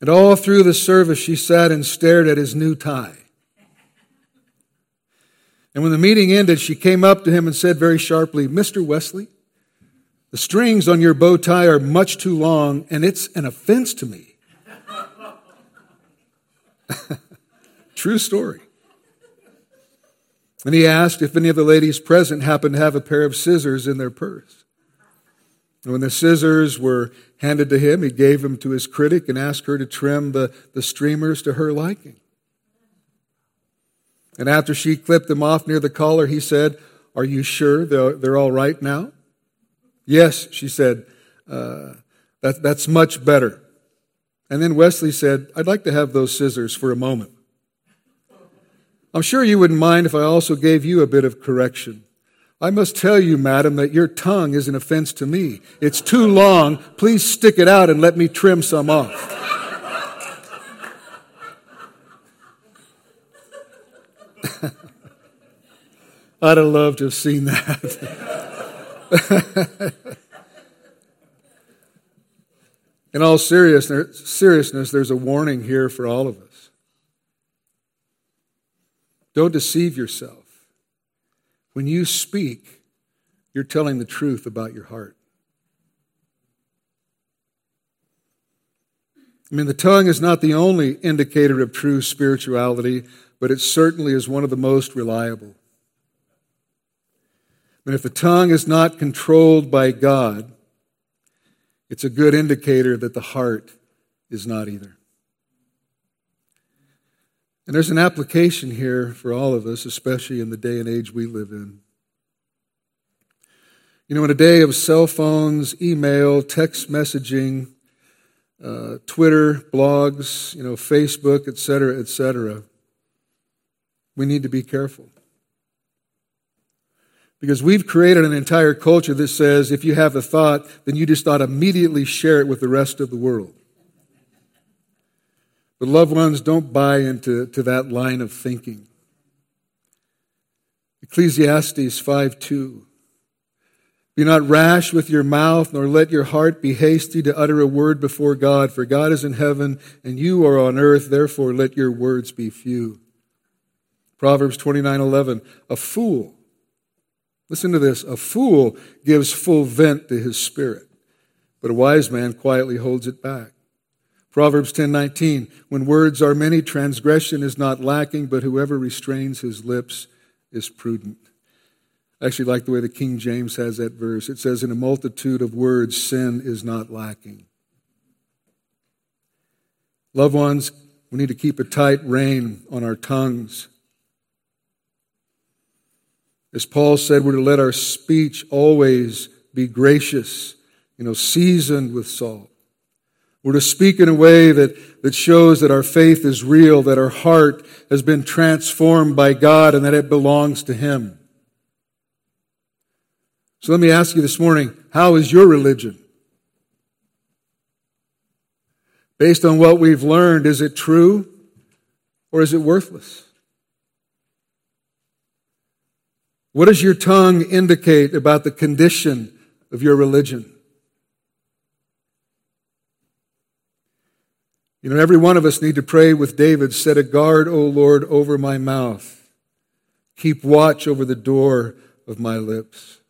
And all through the service, she sat and stared at his new tie. And when the meeting ended, she came up to him and said very sharply, Mr. Wesley, the strings on your bow tie are much too long, and it's an offense to me. (laughs) True story. And he asked if any of the ladies present happened to have a pair of scissors in their purse. And when the scissors were handed to him, he gave them to his critic and asked her to trim the, the streamers to her liking. And after she clipped them off near the collar, he said, Are you sure they're, they're all right now? Yes, she said, uh, that, That's much better. And then Wesley said, I'd like to have those scissors for a moment. I'm sure you wouldn't mind if I also gave you a bit of correction. I must tell you, madam, that your tongue is an offense to me. It's too long. Please stick it out and let me trim some off. (laughs) I'd have loved to have seen that. (laughs) In all seriousness, seriousness, there's a warning here for all of us. Don't deceive yourself. When you speak, you're telling the truth about your heart. I mean, the tongue is not the only indicator of true spirituality, but it certainly is one of the most reliable. And if the tongue is not controlled by God, it's a good indicator that the heart is not either. And there's an application here for all of us, especially in the day and age we live in. You know, in a day of cell phones, email, text messaging, uh, Twitter, blogs, you know, Facebook, et cetera, et cetera, we need to be careful. Because we've created an entire culture that says if you have a thought, then you just ought to immediately share it with the rest of the world. But loved ones, don't buy into to that line of thinking. Ecclesiastes 5 2. Be not rash with your mouth, nor let your heart be hasty to utter a word before God, for God is in heaven and you are on earth, therefore let your words be few. Proverbs 29:11 A fool Listen to this, a fool gives full vent to his spirit, but a wise man quietly holds it back. Proverbs 10:19 When words are many transgression is not lacking but whoever restrains his lips is prudent. I actually like the way the King James has that verse. It says in a multitude of words sin is not lacking. Loved ones, we need to keep a tight rein on our tongues. As Paul said, we're to let our speech always be gracious, you know, seasoned with salt. We're to speak in a way that, that shows that our faith is real, that our heart has been transformed by God, and that it belongs to Him. So let me ask you this morning how is your religion? Based on what we've learned, is it true or is it worthless? What does your tongue indicate about the condition of your religion? You know, every one of us need to pray with David, set a guard, O Lord, over my mouth. Keep watch over the door of my lips.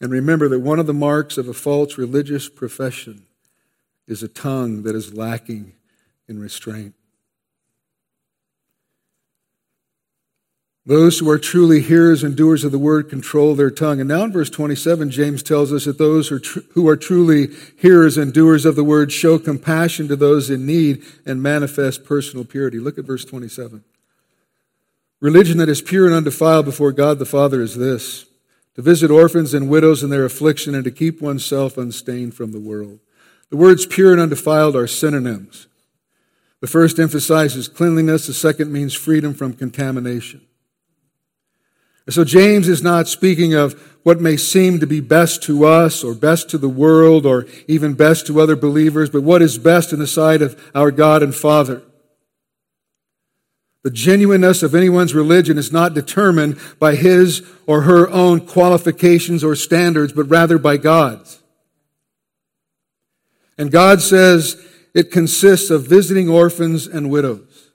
And remember that one of the marks of a false religious profession is a tongue that is lacking in restraint. Those who are truly hearers and doers of the word control their tongue. And now in verse 27, James tells us that those who are, tr- who are truly hearers and doers of the word show compassion to those in need and manifest personal purity. Look at verse 27. Religion that is pure and undefiled before God the Father is this to visit orphans and widows in their affliction and to keep oneself unstained from the world. The words pure and undefiled are synonyms. The first emphasizes cleanliness, the second means freedom from contamination. So James is not speaking of what may seem to be best to us or best to the world or even best to other believers, but what is best in the sight of our God and Father. The genuineness of anyone's religion is not determined by his or her own qualifications or standards, but rather by God's. And God says it consists of visiting orphans and widows.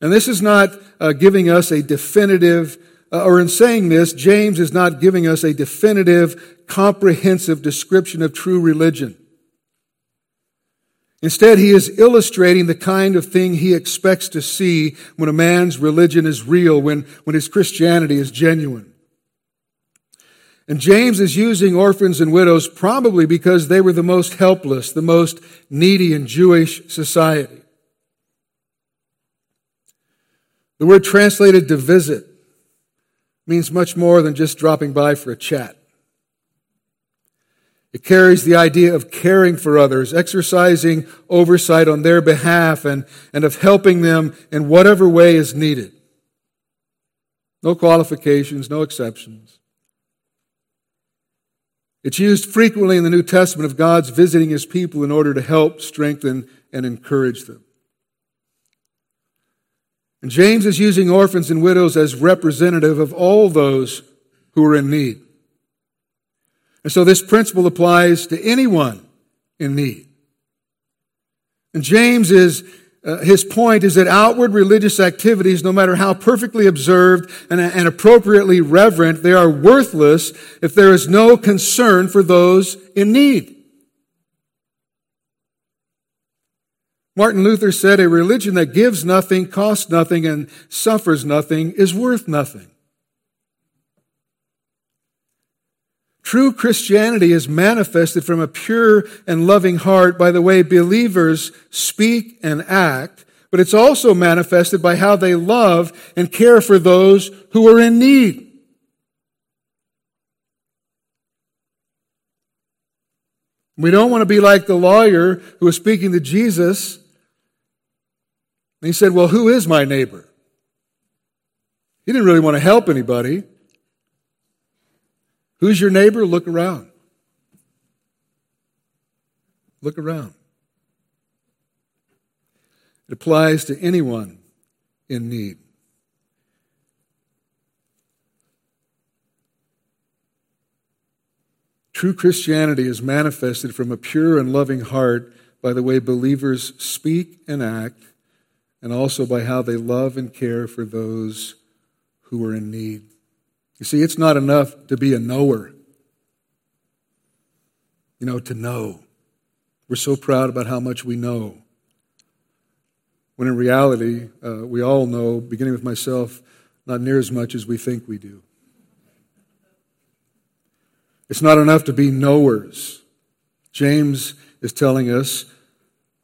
And this is not uh, giving us a definitive, uh, or in saying this, James is not giving us a definitive, comprehensive description of true religion. Instead, he is illustrating the kind of thing he expects to see when a man's religion is real, when, when his Christianity is genuine. And James is using orphans and widows probably because they were the most helpless, the most needy in Jewish society. The word translated to visit means much more than just dropping by for a chat. It carries the idea of caring for others, exercising oversight on their behalf, and, and of helping them in whatever way is needed. No qualifications, no exceptions. It's used frequently in the New Testament of God's visiting his people in order to help, strengthen, and encourage them. And James is using orphans and widows as representative of all those who are in need. And so this principle applies to anyone in need. And James is, uh, his point is that outward religious activities, no matter how perfectly observed and, and appropriately reverent, they are worthless if there is no concern for those in need. Martin Luther said, a religion that gives nothing, costs nothing, and suffers nothing is worth nothing. True Christianity is manifested from a pure and loving heart by the way believers speak and act, but it's also manifested by how they love and care for those who are in need. We don't want to be like the lawyer who was speaking to Jesus. And he said, Well, who is my neighbor? He didn't really want to help anybody. Who's your neighbor? Look around. Look around. It applies to anyone in need. True Christianity is manifested from a pure and loving heart by the way believers speak and act, and also by how they love and care for those who are in need. You see, it's not enough to be a knower. You know, to know. We're so proud about how much we know. When in reality, uh, we all know, beginning with myself, not near as much as we think we do. It's not enough to be knowers. James is telling us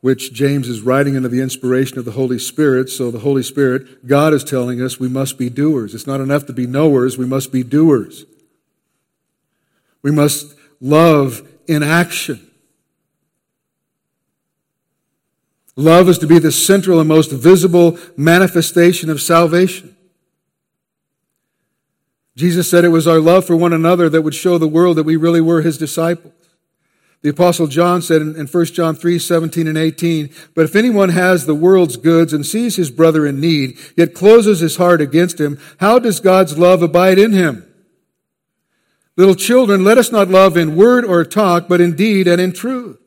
which James is writing under the inspiration of the Holy Spirit. So the Holy Spirit, God is telling us we must be doers. It's not enough to be knowers, we must be doers. We must love in action. Love is to be the central and most visible manifestation of salvation. Jesus said it was our love for one another that would show the world that we really were his disciples. The apostle John said in, in 1 John 3, 17 and 18, But if anyone has the world's goods and sees his brother in need, yet closes his heart against him, how does God's love abide in him? Little children, let us not love in word or talk, but in deed and in truth.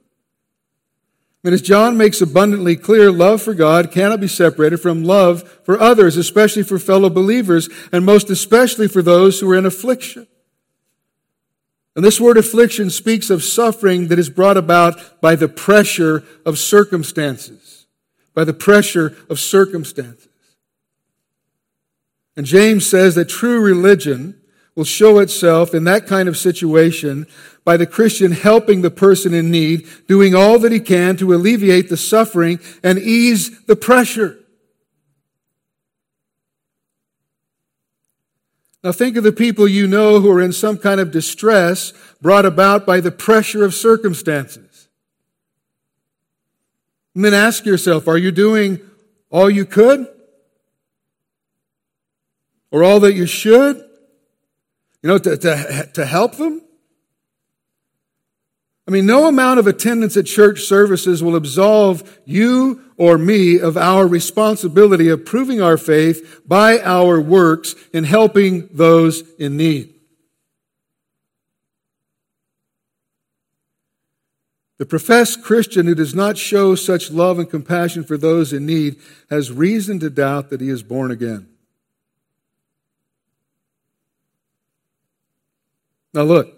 And as John makes abundantly clear, love for God cannot be separated from love for others, especially for fellow believers, and most especially for those who are in affliction. And this word affliction speaks of suffering that is brought about by the pressure of circumstances. By the pressure of circumstances. And James says that true religion will show itself in that kind of situation by the Christian helping the person in need, doing all that he can to alleviate the suffering and ease the pressure. Now think of the people you know who are in some kind of distress brought about by the pressure of circumstances. And then ask yourself, are you doing all you could? Or all that you should? You know, to, to, to help them? I mean, no amount of attendance at church services will absolve you or me of our responsibility of proving our faith by our works in helping those in need. The professed Christian who does not show such love and compassion for those in need has reason to doubt that he is born again. Now, look,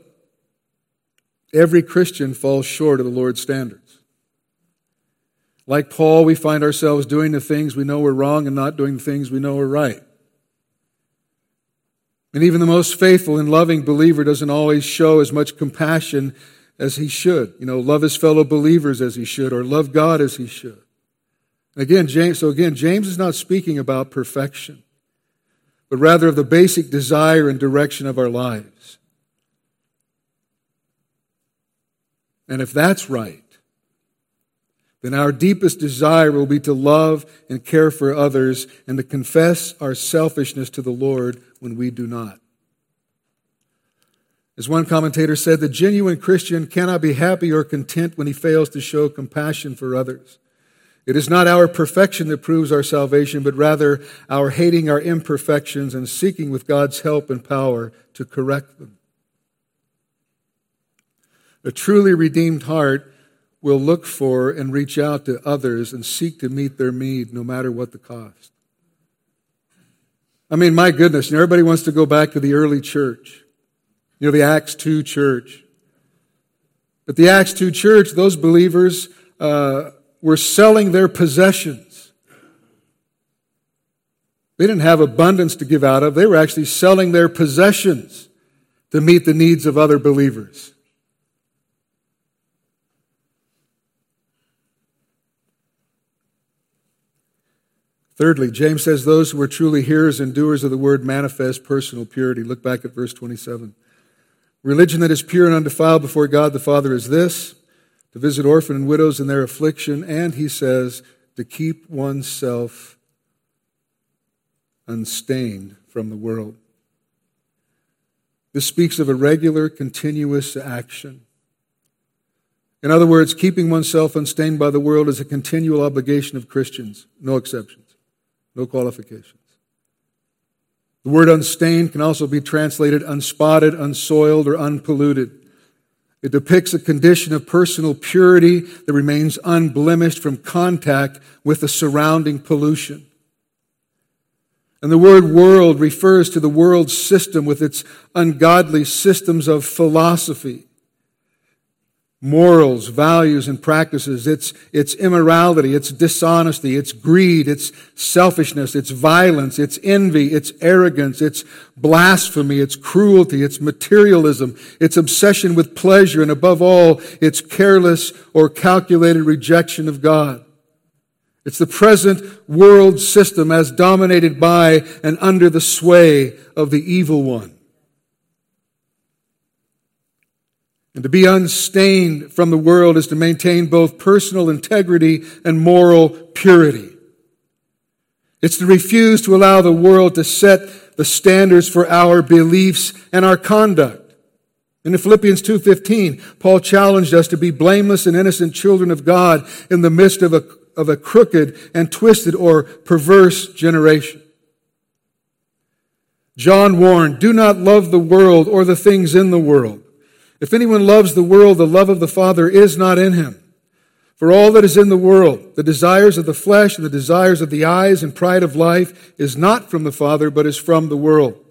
every Christian falls short of the Lord's standards. Like Paul, we find ourselves doing the things we know we're wrong and not doing the things we know are right. And even the most faithful and loving believer doesn't always show as much compassion as he should. You know, love his fellow believers as he should, or love God as he should. Again, James, so again, James is not speaking about perfection, but rather of the basic desire and direction of our lives. And if that's right, then our deepest desire will be to love and care for others and to confess our selfishness to the Lord when we do not. As one commentator said, the genuine Christian cannot be happy or content when he fails to show compassion for others. It is not our perfection that proves our salvation, but rather our hating our imperfections and seeking with God's help and power to correct them. A truly redeemed heart will look for and reach out to others and seek to meet their need no matter what the cost. I mean, my goodness, everybody wants to go back to the early church. You know, the Acts 2 church. But the Acts 2 church, those believers uh, were selling their possessions. They didn't have abundance to give out of. They were actually selling their possessions to meet the needs of other believers. Thirdly, James says those who are truly hearers and doers of the word manifest personal purity. Look back at verse 27. Religion that is pure and undefiled before God the Father is this to visit orphan and widows in their affliction, and he says, to keep oneself unstained from the world. This speaks of a regular, continuous action. In other words, keeping oneself unstained by the world is a continual obligation of Christians, no exceptions, no qualifications. The word unstained can also be translated unspotted, unsoiled, or unpolluted. It depicts a condition of personal purity that remains unblemished from contact with the surrounding pollution. And the word world refers to the world system with its ungodly systems of philosophy, morals, values, and practices. It's, it's immorality, it's dishonesty, it's greed, it's selfishness, it's violence, it's envy, it's arrogance, it's blasphemy, it's cruelty, it's materialism, it's obsession with pleasure, and above all, it's careless or calculated rejection of God. It's the present world system as dominated by and under the sway of the evil one. And to be unstained from the world is to maintain both personal integrity and moral purity. It's to refuse to allow the world to set the standards for our beliefs and our conduct. In Philippians 2:15, Paul challenged us to be blameless and innocent children of God in the midst of a, of a crooked and twisted or perverse generation. John warned, "Do not love the world or the things in the world." If anyone loves the world, the love of the Father is not in him. For all that is in the world, the desires of the flesh and the desires of the eyes and pride of life is not from the Father, but is from the world.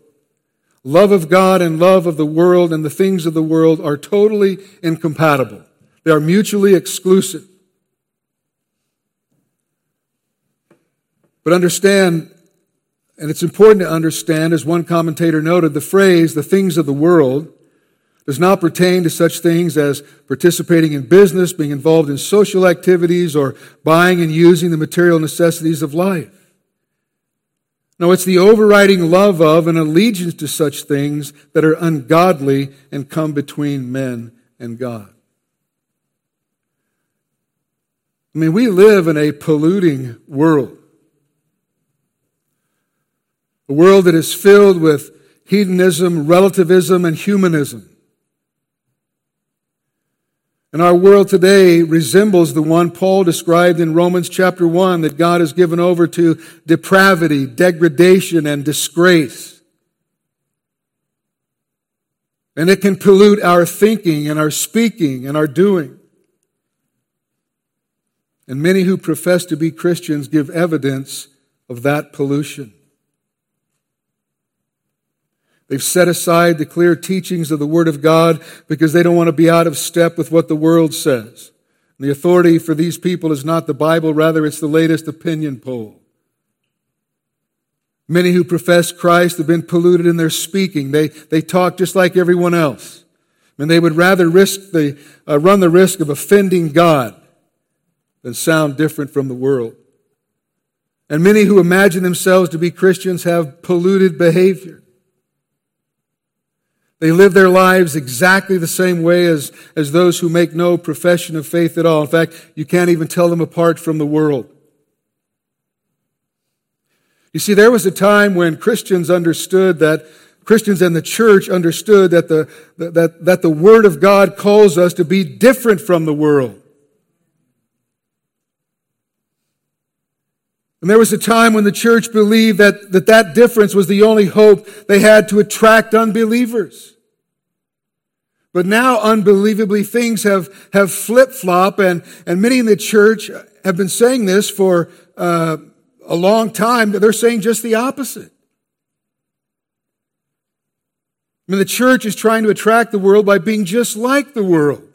Love of God and love of the world and the things of the world are totally incompatible. They are mutually exclusive. But understand, and it's important to understand, as one commentator noted, the phrase, the things of the world, does not pertain to such things as participating in business, being involved in social activities, or buying and using the material necessities of life. No, it's the overriding love of and allegiance to such things that are ungodly and come between men and God. I mean, we live in a polluting world. A world that is filled with hedonism, relativism, and humanism. And our world today resembles the one Paul described in Romans chapter 1 that God has given over to depravity, degradation, and disgrace. And it can pollute our thinking and our speaking and our doing. And many who profess to be Christians give evidence of that pollution. They've set aside the clear teachings of the Word of God because they don't want to be out of step with what the world says. And the authority for these people is not the Bible, rather, it's the latest opinion poll. Many who profess Christ have been polluted in their speaking. They, they talk just like everyone else. And they would rather risk the, uh, run the risk of offending God than sound different from the world. And many who imagine themselves to be Christians have polluted behavior. They live their lives exactly the same way as, as those who make no profession of faith at all. In fact, you can't even tell them apart from the world. You see, there was a time when Christians understood that Christians and the church understood that the, that, that the Word of God calls us to be different from the world. And there was a time when the church believed that, that that difference was the only hope they had to attract unbelievers. But now, unbelievably, things have, have flip flop, and, and many in the church have been saying this for uh, a long time. They're saying just the opposite. I mean, the church is trying to attract the world by being just like the world.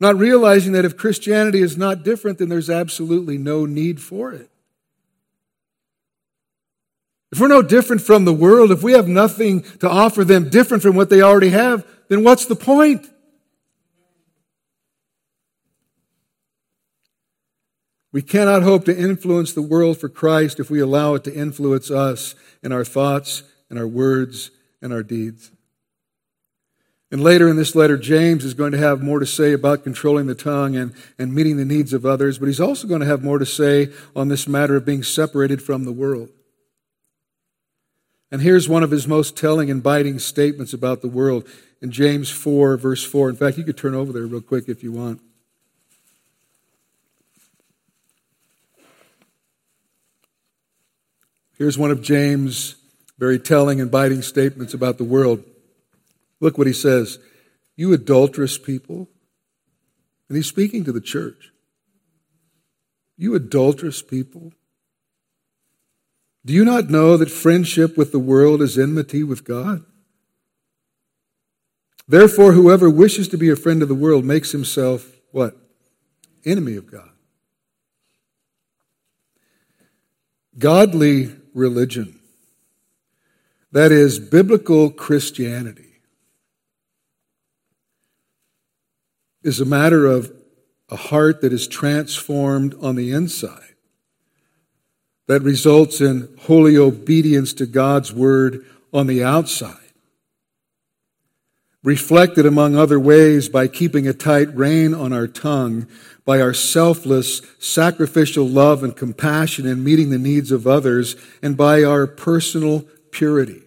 Not realizing that if Christianity is not different, then there's absolutely no need for it. If we're no different from the world, if we have nothing to offer them different from what they already have, then what's the point? We cannot hope to influence the world for Christ if we allow it to influence us in our thoughts and our words and our deeds. And later in this letter, James is going to have more to say about controlling the tongue and, and meeting the needs of others, but he's also going to have more to say on this matter of being separated from the world. And here's one of his most telling and biting statements about the world in James 4, verse 4. In fact, you could turn over there real quick if you want. Here's one of James' very telling and biting statements about the world. Look what he says You adulterous people. And he's speaking to the church. You adulterous people. Do you not know that friendship with the world is enmity with God? Therefore, whoever wishes to be a friend of the world makes himself what? Enemy of God. Godly religion, that is, biblical Christianity, is a matter of a heart that is transformed on the inside, that results in holy obedience to God's word on the outside, reflected among other ways by keeping a tight rein on our tongue, by our selfless, sacrificial love and compassion in meeting the needs of others, and by our personal purity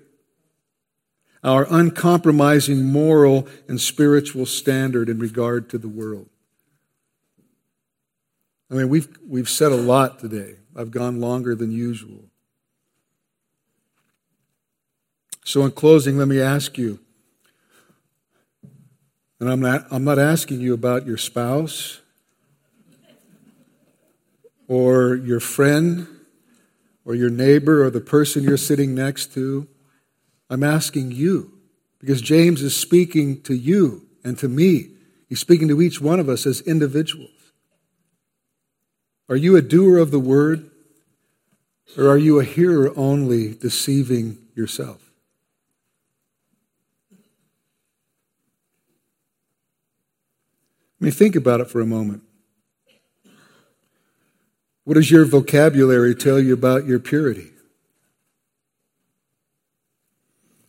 our uncompromising moral and spiritual standard in regard to the world. I mean, we've, we've said a lot today. I've gone longer than usual. So, in closing, let me ask you, and I'm not, I'm not asking you about your spouse or your friend or your neighbor or the person you're sitting next to. I'm asking you because James is speaking to you and to me. He's speaking to each one of us as individuals. Are you a doer of the word or are you a hearer only, deceiving yourself? I mean, think about it for a moment. What does your vocabulary tell you about your purity?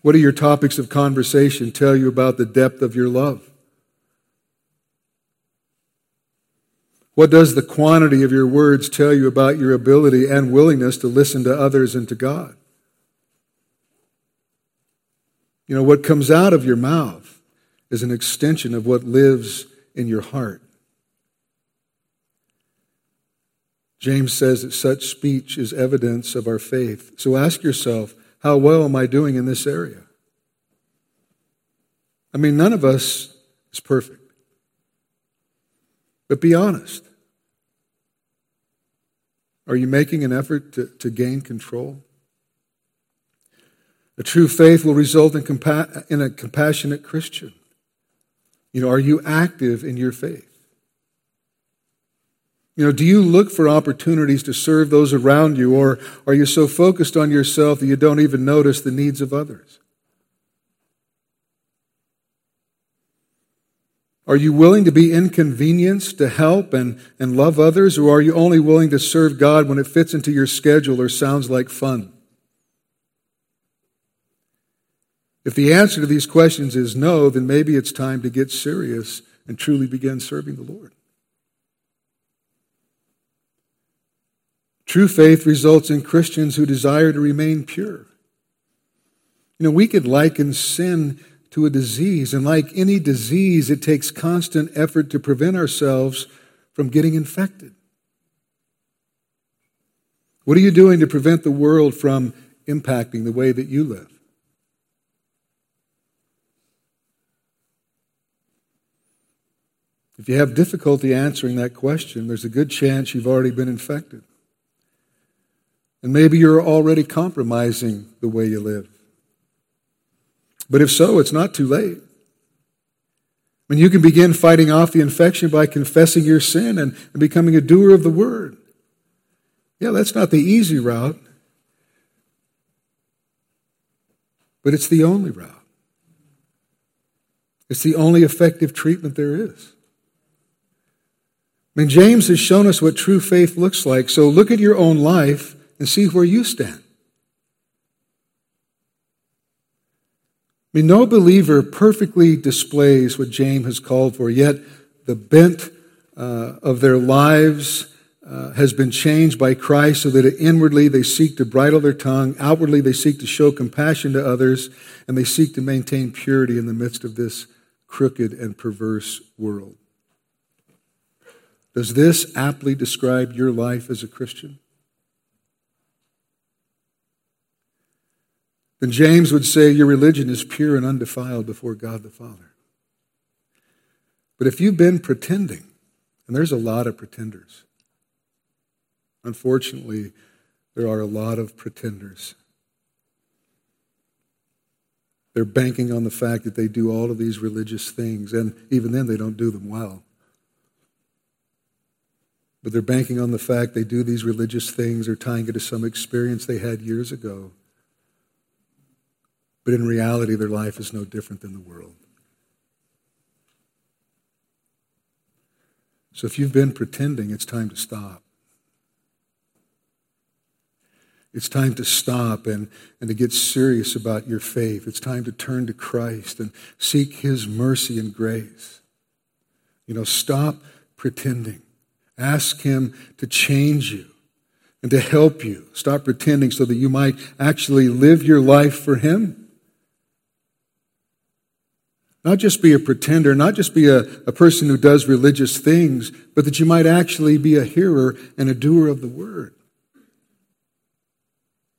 What do your topics of conversation tell you about the depth of your love? What does the quantity of your words tell you about your ability and willingness to listen to others and to God? You know, what comes out of your mouth is an extension of what lives in your heart. James says that such speech is evidence of our faith. So ask yourself, how well am I doing in this area? I mean, none of us is perfect. But be honest. Are you making an effort to, to gain control? A true faith will result in, compa- in a compassionate Christian. You know, are you active in your faith? You know, do you look for opportunities to serve those around you, or are you so focused on yourself that you don't even notice the needs of others? Are you willing to be inconvenienced to help and, and love others, or are you only willing to serve God when it fits into your schedule or sounds like fun? If the answer to these questions is no, then maybe it's time to get serious and truly begin serving the Lord. True faith results in Christians who desire to remain pure. You know, we could liken sin to a disease. And like any disease, it takes constant effort to prevent ourselves from getting infected. What are you doing to prevent the world from impacting the way that you live? If you have difficulty answering that question, there's a good chance you've already been infected. And maybe you're already compromising the way you live. But if so, it's not too late. When you can begin fighting off the infection by confessing your sin and, and becoming a doer of the word. Yeah, that's not the easy route, but it's the only route. It's the only effective treatment there is. I mean, James has shown us what true faith looks like, so look at your own life and see where you stand. I mean, no believer perfectly displays what James has called for, yet the bent uh, of their lives uh, has been changed by Christ so that inwardly they seek to bridle their tongue, outwardly they seek to show compassion to others, and they seek to maintain purity in the midst of this crooked and perverse world. Does this aptly describe your life as a Christian? Then James would say your religion is pure and undefiled before God the Father. But if you've been pretending, and there's a lot of pretenders, unfortunately, there are a lot of pretenders. They're banking on the fact that they do all of these religious things, and even then, they don't do them well. But they're banking on the fact they do these religious things or tying it to some experience they had years ago. But in reality, their life is no different than the world. So if you've been pretending, it's time to stop. It's time to stop and, and to get serious about your faith. It's time to turn to Christ and seek His mercy and grace. You know, stop pretending. Ask Him to change you and to help you. Stop pretending so that you might actually live your life for Him. Not just be a pretender, not just be a, a person who does religious things, but that you might actually be a hearer and a doer of the word.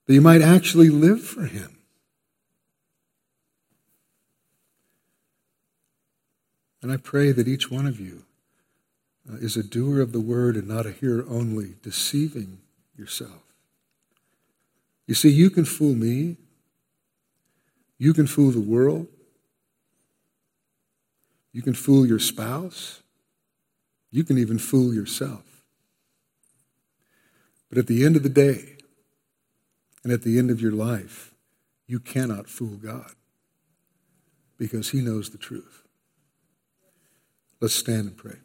That you might actually live for him. And I pray that each one of you uh, is a doer of the word and not a hearer only, deceiving yourself. You see, you can fool me, you can fool the world, you can fool your spouse. You can even fool yourself. But at the end of the day, and at the end of your life, you cannot fool God because He knows the truth. Let's stand and pray.